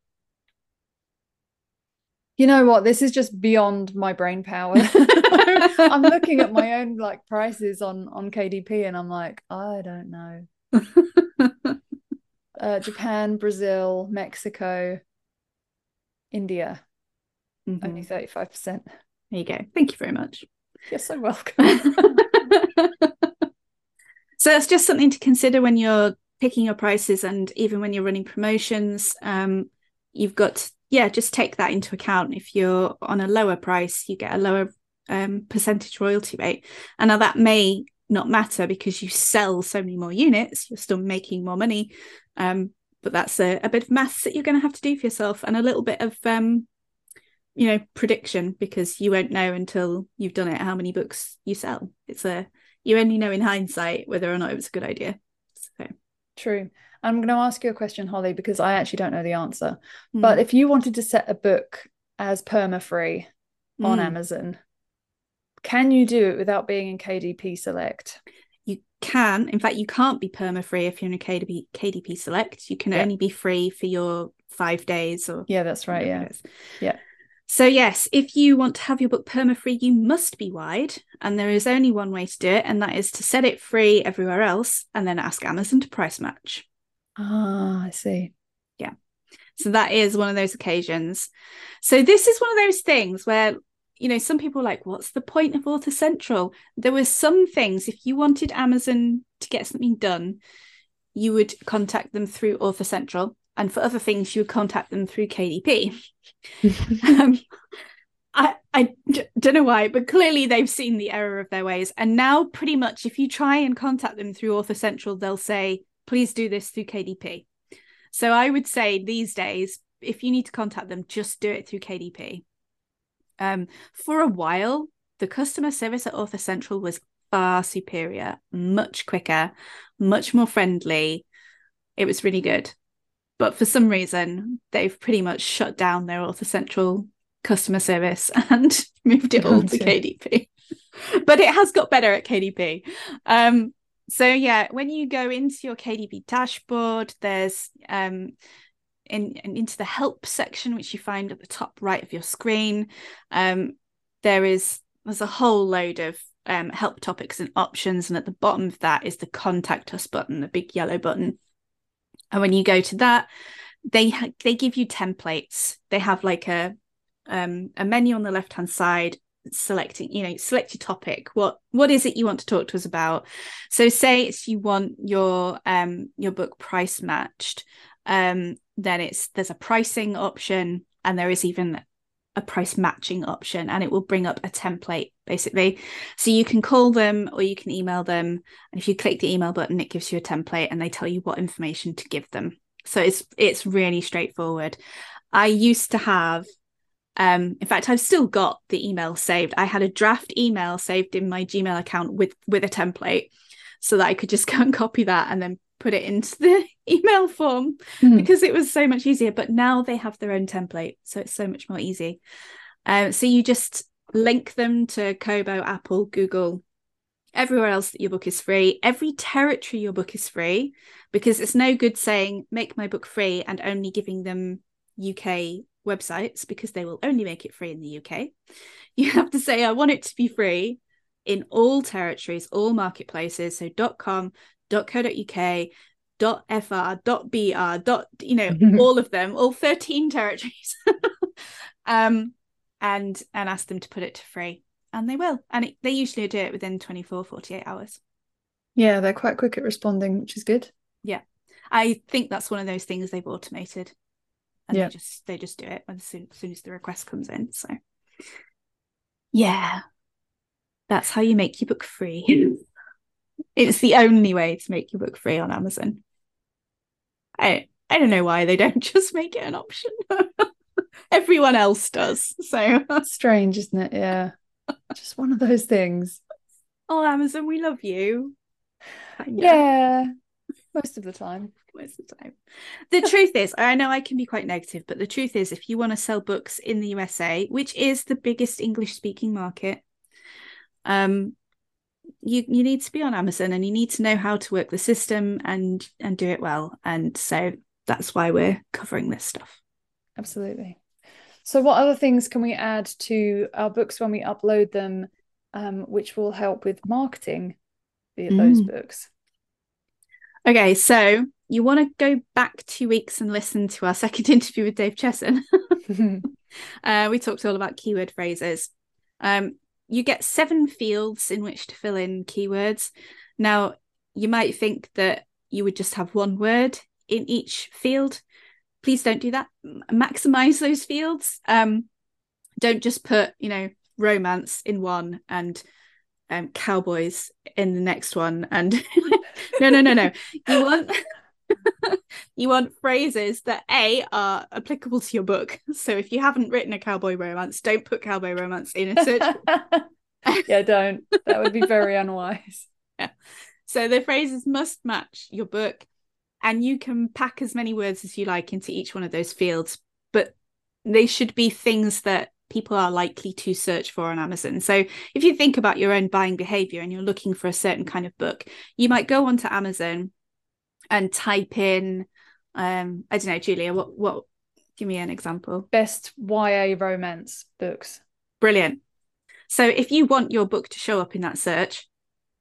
Speaker 3: you know what? This is just beyond my brain power. I'm looking at my own like prices on on kdp and i'm like i don't know. Uh, japan brazil mexico india. Mm-hmm. only 35% there
Speaker 2: you go. Thank you very much.
Speaker 3: You're so welcome.
Speaker 2: So it's just something to consider when you're picking your prices and even when you're running promotions. Um, you've got yeah, just take that into account. If you're on a lower price, you get a lower um, percentage royalty rate. And now that may not matter because you sell so many more units, you're still making more money. Um, but that's a, a, bit of maths that you're going to have to do for yourself and a little bit of, um, you know, prediction because you won't know until you've done it how many books you sell. It's a, you only know in hindsight whether or not it was a good idea. So.
Speaker 3: True. I'm going to ask you a question, Holly, because I actually don't know the answer. Mm. But if you wanted to set a book as perma free mm. on hmm. Amazon, can you do it without being in KDP Select?
Speaker 2: you can, in fact, you can't be perma free if you're in a KDP, KDP Select. You can
Speaker 3: Yeah.
Speaker 2: only be free for your five days or
Speaker 3: Yeah, that's right. Yeah. Yeah.
Speaker 2: So, yes, if you want to have your book perma free, you must be wide. And there is only one way to do it, and that is to set it free everywhere else and then ask Amazon to price match.
Speaker 3: Ah, I see. Yeah.
Speaker 2: So, that is one of those occasions. So, this is one of those things where, you know, some people are like, what's the point of Author Central? There were some things, if you wanted Amazon to get something done, you would contact them through Author Central. And for other things, you would contact them through KDP. um, I, I d- don't know why, but clearly they've seen the error of their ways. And now, pretty much, if you try and contact them through Author Central, they'll say, please do this through KDP. So I would say these days, if you need to contact them, just do it through KDP. Um, for a while, the customer service at Author Central was far superior, much quicker, much more friendly. It was really good. But for some reason, they've pretty much shut down their Author Central customer service and moved it all to KDP. but it has got better at KDP. Um, so yeah, when you go into your KDP dashboard, there's um in, in into the help section, which you find at the top right of your screen. Um, there is there's a whole load of um, help topics and options, and at the bottom of that is the contact us button, the big yellow button. And when you go to that, they ha- they give you templates. They have like a um, a menu on the left hand side selecting you know select your topic. What what is it you want to talk to us about? So say it's you want your um your book price matched um then it's there's a pricing option and there is even a price matching option and it will bring up a template basically. So you can call them or you can email them. And if you click the email button it gives you a template and they tell you what information to give them. So it's it's really straightforward. I used to have um in fact i've still got the email saved. I had a draft email saved in my gmail account with with a template so that i could just go and copy that and then put it into the email form
Speaker 3: Hmm.
Speaker 2: because it was so much easier. But now they have their own template so it's so much more easy. Um so you just link them to kobo apple google everywhere else that your book is free. Every territory your book is free because it's no good saying make my book free and only giving them uk websites because they will only make it free in the uk you have to say i want it to be free in all territories all marketplaces. So com .co.uk dot fr dot br dot you know all of them all 13 territories. Um and and ask them to put it to free. And they will. And it, they usually do it within 24 48 hours.
Speaker 3: Yeah, they're quite quick at responding, which is good. Yeah.
Speaker 2: I think that's one of those things they've automated and
Speaker 3: Yeah.
Speaker 2: they just they just do it as soon, as soon as the request comes in so yeah that's how you make your book free it's the only way to make your book free on amazon i i don't know why they don't just make it an option everyone else does so
Speaker 3: Strange, isn't it? Yeah. Just one of those things.
Speaker 2: oh amazon we love you.
Speaker 3: Yeah. Most of the time.
Speaker 2: most of the time. The truth is, I know I can be quite negative, but the truth is, if you want to sell books in the USA, which is the biggest English speaking market, um, you you need to be on Amazon and you need to know how to work the system and and do it well. And so that's why we're covering this stuff.
Speaker 3: Absolutely. So, what other things can we add to our books when we upload them, um, which will help with marketing the, those
Speaker 2: Mm.
Speaker 3: books?
Speaker 2: Okay, so you want to go back two weeks and listen to our second interview with Dave Chesson. Uh, we talked all about keyword phrases. Um, you get seven fields in which to fill in keywords. Now, you might think that you would just have one word in each field. Please don't do that. Maximize those fields. Um, don't just put, you know, romance in one and um, cowboys in the next one. And no, no, no, no. You want you want phrases that a are applicable to your book. So if you haven't written a cowboy romance, don't put cowboy romance in a search.
Speaker 3: yeah, don't. That would be very unwise. yeah.
Speaker 2: so the phrases must match your book, and you can pack as many words as you like into each one of those fields. But they should be things that people are likely to search for on Amazon. So if you think about your own buying behavior and you're looking for a certain kind of book, you might go onto Amazon and type in um I don't know, Julia, what what give me an example.
Speaker 3: Best YA romance books.
Speaker 2: Brilliant. So if you want your book to show up in that search,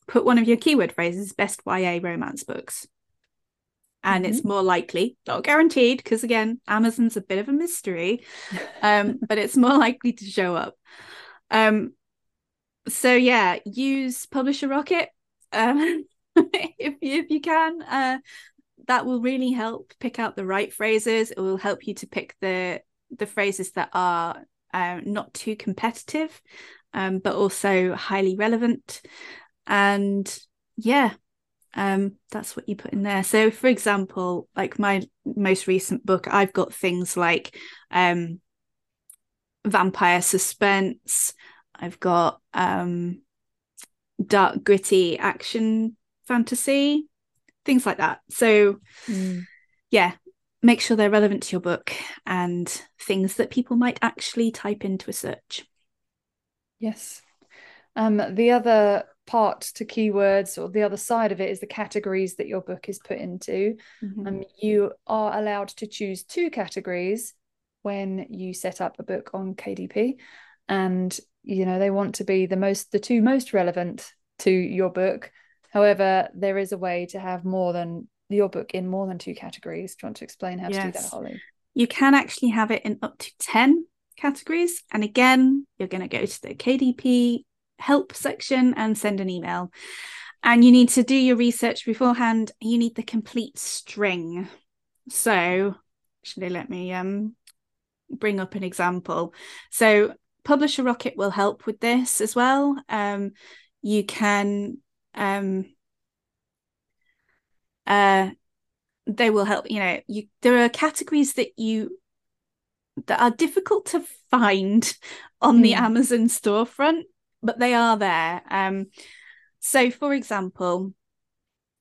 Speaker 2: put one of your keyword phrases best YA romance books. And mm-hmm. it's more likely, not guaranteed, because again, Amazon's a bit of a mystery, um, but it's more likely to show up. Um, so yeah, use Publisher Rocket um, if if you can. Uh, that will really help pick out the right phrases. It will help you to pick the the phrases that are uh, not too competitive, um, but also highly relevant. And yeah, um, that's what you put in there. So, for example, like my most recent book, I've got things like um, vampire suspense. I've got um, dark, gritty action fantasy, things like that. So, mm. yeah, make sure they're relevant to your book and things that people might actually type into a search.
Speaker 3: Yes. Um, the other part to keywords or the other side of it is the categories that your book is put into. Mm-hmm. Um, you are allowed to choose two categories when you set up a book on KDP, and you know they want to be the most the two most relevant to your book. However, there is a way to have more than your book in more than two categories. Do you want to explain how yes. to do that, Holly?
Speaker 2: You can actually have it in up to 10 categories. And again, you're going to go to the KDP help section and send an email. And you need to do your research beforehand. You need the complete string. So, actually, let me um, bring up an example. So, Publisher Rocket will help with this as well. Um, you can um, uh, they will help you know you there are categories that you that are difficult to find on mm. the hmm. amazon storefront but they are there um so for example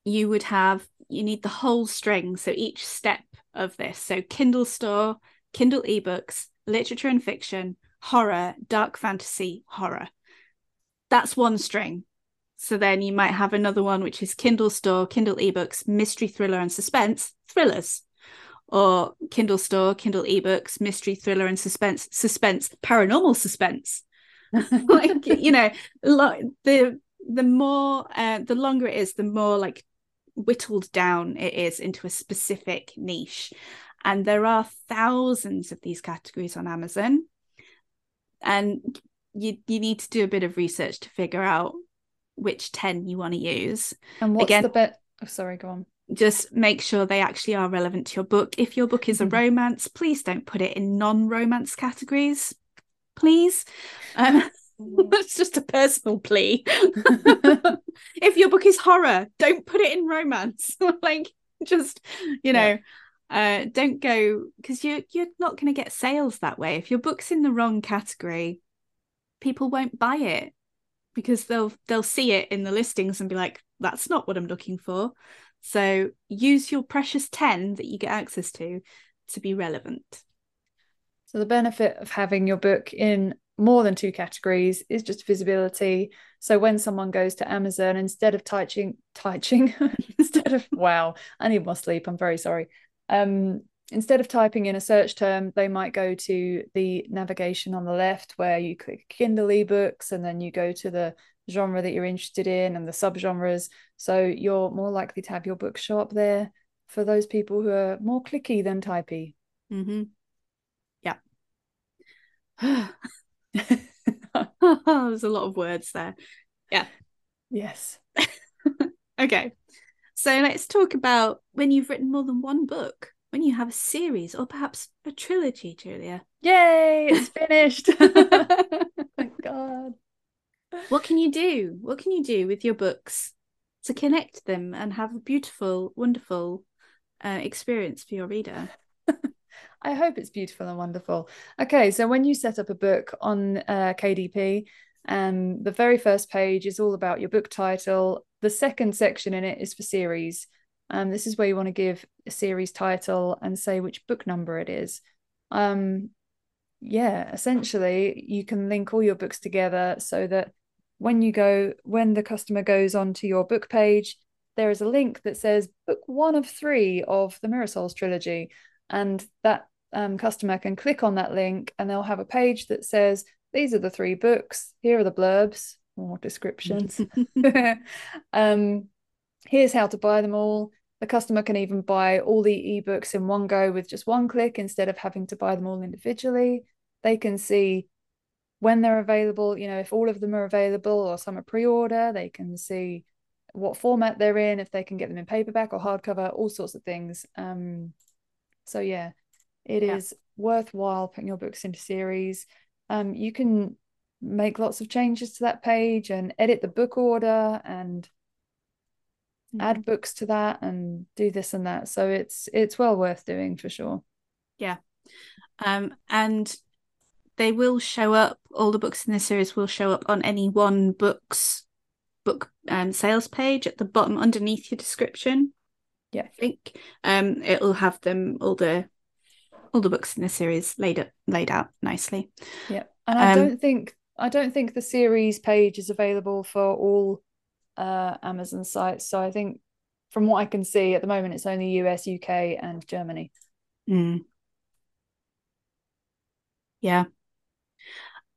Speaker 2: you would have you need the whole string so each step of this so kindle store kindle ebooks literature and fiction horror dark fantasy horror that's one string so then you might have another one, which is Kindle Store, Kindle ebooks, mystery thriller and suspense, thrillers. Or Kindle Store, Kindle ebooks, mystery thriller and suspense, suspense, paranormal suspense. like you know, the the more uh, the longer it is, the more like whittled down it is into a specific niche. And there are thousands of these categories on Amazon. And you you need to do a bit of research to figure out which 10 you want to use.
Speaker 3: And what's Again, the bit? Oh, sorry, go on.
Speaker 2: Just make sure they actually are relevant to your book. If your book is a mm-hmm. romance, please don't put it in non romance categories, please. Um, that's just a personal plea. if your book is horror, don't put it in romance. like, just, you know. Yeah. Uh, don't go because you're you're not going to get sales that way. If your book's in the wrong category, people won't buy it because they'll they'll see it in the listings and be like that's not what i'm looking for so use your precious 10 that you get access to to be relevant
Speaker 3: so the benefit of having your book in more than two categories is just visibility so when someone goes to amazon instead of typing typing instead of wow i need more sleep i'm very sorry um instead of typing in a search term, they might go to the navigation on the left where you click Kindle ebooks and then you go to the genre that you're interested in and the subgenres. So you're more likely to have your book show up there for those people who are more clicky than typey.
Speaker 2: Mm-hmm. There's a lot of words there. Yeah.
Speaker 3: Yes.
Speaker 2: okay. So let's talk about when you've written more than one book when you have a series or perhaps a trilogy, Julia.
Speaker 3: Yay, it's finished. Thank God.
Speaker 2: What can you do? What can you do with your books to connect them and have a beautiful, wonderful uh, experience for your reader?
Speaker 3: I hope it's beautiful and wonderful. Okay, so when you set up a book on uh, KDP, um, the very first page is all about your book title. The second section in it is for series. Um, this is where you want to give a series title and say which book number it is. Um, yeah, essentially you can link all your books together so that when you go, when the customer goes onto your book page, there is a link that says book one of three of the Mirror Souls trilogy. And that um, customer can click on that link and they'll have a page that says, these are the three books, here are the blurbs or descriptions. um, here's how to buy them all. The customer can even buy all the ebooks in one go with just one click instead of having to buy them all individually. They can see when they're available, you know, if all of them are available or some are pre order, they can see what format they're in, if they can get them in paperback or hardcover, all sorts of things. Um, so, yeah, it yeah. is worthwhile putting your books into series. Um, you can make lots of changes to that page and edit the book order and mm-hmm. add books to that and do this and that so it's it's well worth doing for sure
Speaker 2: yeah um and they will show up all the books in this series will show up on any one book's book um, sales page at the bottom underneath your description
Speaker 3: yeah
Speaker 2: i think um it'll have them all the all the books in the series laid up laid out nicely
Speaker 3: yeah and i um, don't think I don't think the series page is available for all uh, Amazon sites. So I think from what I can see at the moment, it's only US, UK, and Germany.
Speaker 2: Mm. Yeah.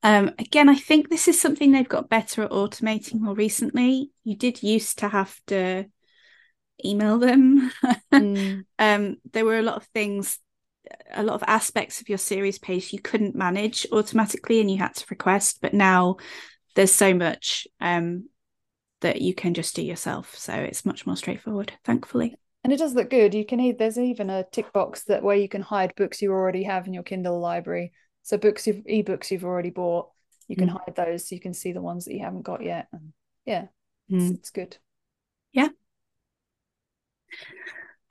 Speaker 2: Um, again, I think this is something they've got better at automating more recently. You did used to have to email them. Mm. um, there were a lot of things a lot of aspects of your series page you couldn't manage automatically and you had to request but now there's so much um, that you can just do yourself so it's much more straightforward thankfully
Speaker 3: and it does look good you can there's even a tick box that where you can hide books you already have in your kindle library so books you've ebooks you've already bought you can mm. hide those so you can see the ones that you haven't got yet and yeah mm. it's, it's good
Speaker 2: yeah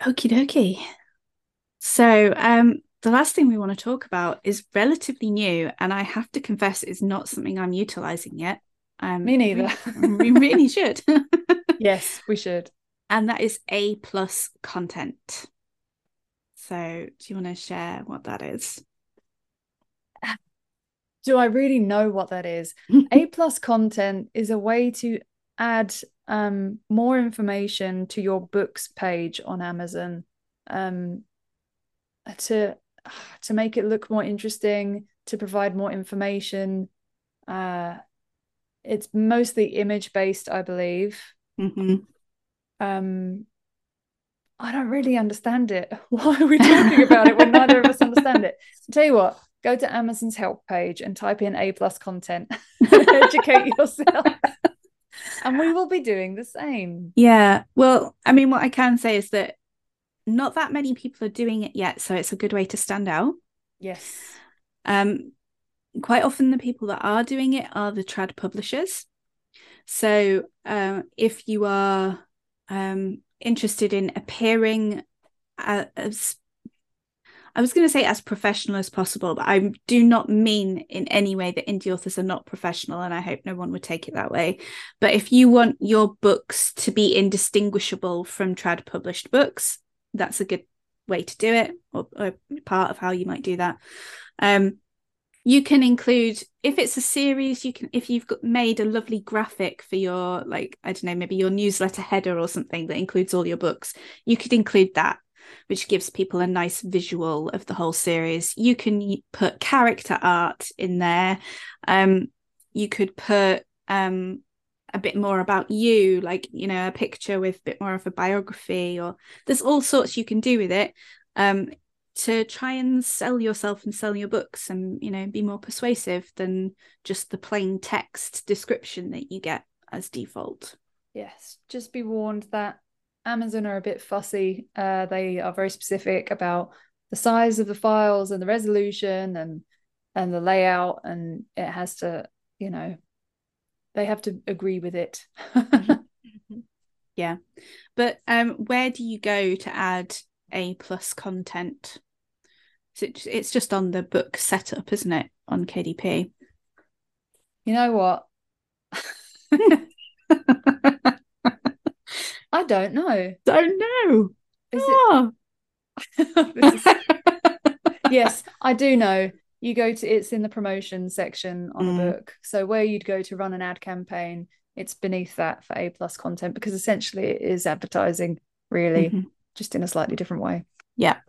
Speaker 2: okie dokie so, um, the last thing we want to talk about is relatively new, and I have to confess, it's not something I'm utilizing yet.
Speaker 3: Um, Me neither.
Speaker 2: we, we really should.
Speaker 3: yes, we should.
Speaker 2: And that is A plus content. So, do you want to share what that is?
Speaker 3: Do I really know what that is? A plus content is a way to add um, more information to your books page on Amazon. Um, to to make it look more interesting, to provide more information. Uh, it's mostly image based, I believe.
Speaker 2: Mm-hmm.
Speaker 3: Um, I don't really understand it. Why are we talking about it when neither of us understand it? I'll tell you what, go to Amazon's help page and type in A plus content. Educate yourself. And we will be doing the same.
Speaker 2: Yeah. Well, I mean, what I can say is that not that many people are doing it yet, so it's a good way to stand out.
Speaker 3: Yes.
Speaker 2: Um, quite often the people that are doing it are the trad publishers. So um, if you are um, interested in appearing as I was going to say as professional as possible, but I do not mean in any way that indie authors are not professional, and I hope no one would take it that way. But if you want your books to be indistinguishable from trad published books, that's a good way to do it or, or part of how you might do that um, you can include if it's a series you can if you've got made a lovely graphic for your like i don't know maybe your newsletter header or something that includes all your books you could include that which gives people a nice visual of the whole series. You can put character art in there. Um, you could put um, a bit more about you like you know a picture with a bit more of a biography or there's all sorts you can do with it um to try and sell yourself and sell your books and you know be more persuasive than just the plain text description that you get as default.
Speaker 3: Yes just be warned that amazon are a bit fussy. Uh, they are very specific about the size of the files and the resolution and and the layout and it has to you know they have to agree with it.
Speaker 2: Yeah. But um where do you go to add a plus content? So it's just on the book setup isn't it on kdp
Speaker 3: you know what i don't know
Speaker 2: don't know is oh.
Speaker 3: it yes i do know you go to it's in the promotion section on
Speaker 2: Mm.
Speaker 3: a book. So where you'd go to run an ad campaign, it's beneath that for A plus content because essentially it is advertising, really,
Speaker 2: Mhm.
Speaker 3: just in a slightly different way.
Speaker 2: Yeah.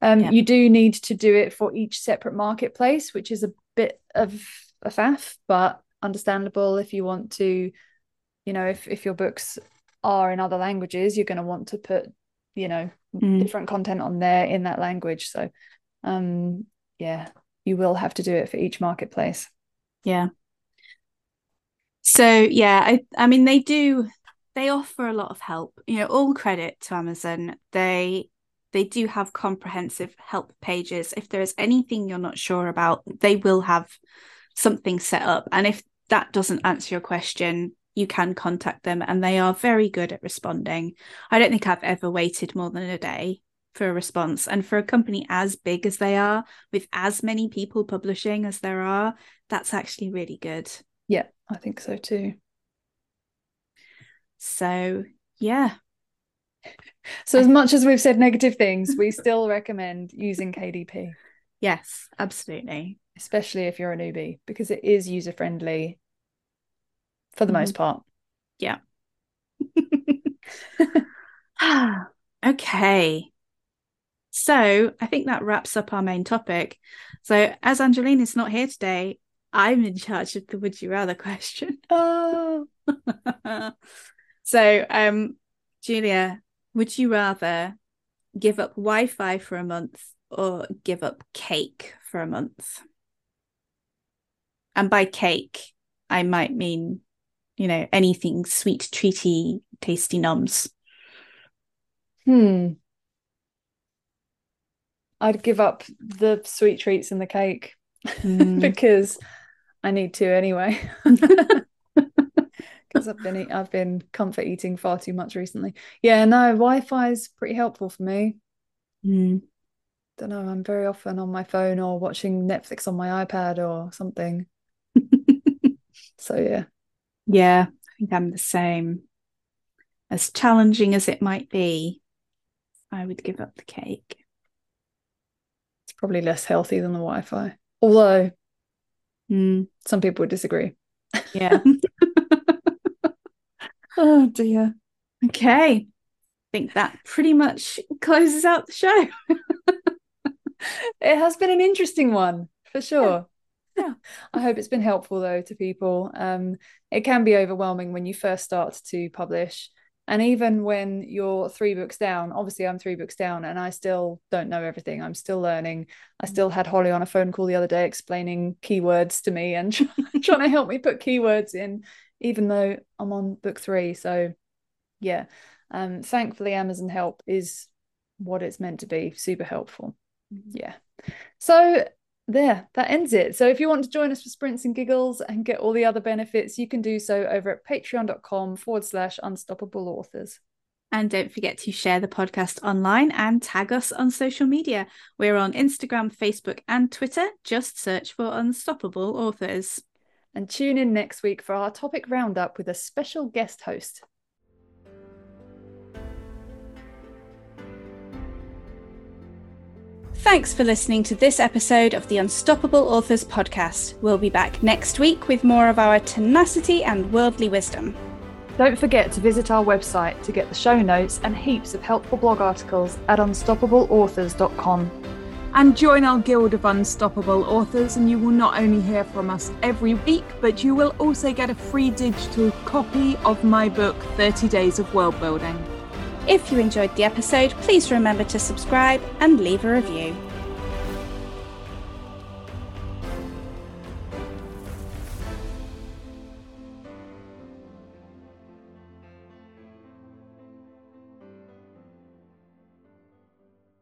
Speaker 3: Um,
Speaker 2: Yeah.
Speaker 3: you do need to do it for each separate marketplace, which is a bit of a faff, but understandable if you want to, you know, if if your books are in other languages, you're going to want to put, you know,
Speaker 2: Mm.
Speaker 3: different content on there in that language. So, um, yeah, you will have to do it for each marketplace.
Speaker 2: Yeah. So yeah, I I mean they do they offer a lot of help. You know, all credit to Amazon. They they do have comprehensive help pages. If there is anything you're not sure about, they will have something set up. And if that doesn't answer your question, you can contact them and they are very good at responding. I don't think I've ever waited more than a day for a response. And for a company as big as they are, with as many people publishing as there are, that's actually really good.
Speaker 3: Yeah, I think so too.
Speaker 2: So, yeah,
Speaker 3: So, as much as we've said negative things, we still recommend using KDP,
Speaker 2: yes, absolutely.
Speaker 3: especially if you're a newbie, because it is user friendly for the
Speaker 2: Mhm.
Speaker 3: most part.
Speaker 2: Yeah. okay. So, I think that wraps up our main topic. So, as Angeline is not here today, I'm in charge of the would you rather question.
Speaker 3: Oh,
Speaker 2: so, um, Julia, would you rather give up Wi-Fi for a month or give up cake for a month? And by cake, I might mean, you know, anything sweet, treaty, tasty nums.
Speaker 3: hmm. I'd give up the sweet treats and the cake
Speaker 2: Mm,
Speaker 3: because I need to anyway. Because I've been I've been comfort eating far too much recently. Yeah, no, Wi-Fi is pretty helpful for me.
Speaker 2: mm,
Speaker 3: Don't know, I'm very often on my phone or watching Netflix on my iPad or something. So yeah.
Speaker 2: Yeah, I think I'm the same. As challenging as it might be, I would give up the cake.
Speaker 3: It's probably less healthy than the Wi-Fi. Although
Speaker 2: Mm,
Speaker 3: some people would disagree.
Speaker 2: yeah.
Speaker 3: Oh dear.
Speaker 2: Okay. I think that pretty much closes out the show.
Speaker 3: It has been an interesting one for sure.
Speaker 2: Yeah.
Speaker 3: I hope it's been helpful though to people. Um, it can be overwhelming when you first start to publish. And even when you're three books down, obviously I'm three books down and I still don't know everything. I'm still learning. I still had Holly on a phone call the other day explaining keywords to me and trying to help me put keywords in, even though I'm on book three. So yeah. Um, thankfully Amazon help is what it's meant to be, super helpful. Yeah. So there, that ends it. So if you want to join us for sprints and giggles and get all the other benefits, you can do so over at patreon.com forward slash unstoppable authors.
Speaker 2: And don't forget to share the podcast online and tag us on social media. We're on Instagram, Facebook, and Twitter. Just search for Unstoppable Authors.
Speaker 3: And tune in next week for our topic roundup with a special guest host.
Speaker 2: Thanks for listening to this episode of the Unstoppable Authors podcast. We'll be back next week with more of our tenacity and worldly wisdom.
Speaker 3: Don't forget to visit our website to get the show notes and heaps of helpful blog articles at unstoppableauthors.com.
Speaker 1: And join our Guild of Unstoppable Authors, and you will not only hear from us every week, but you will also get a free digital copy of my book, 30 Days of World Building.
Speaker 2: If you enjoyed the episode, please remember to subscribe and leave a review.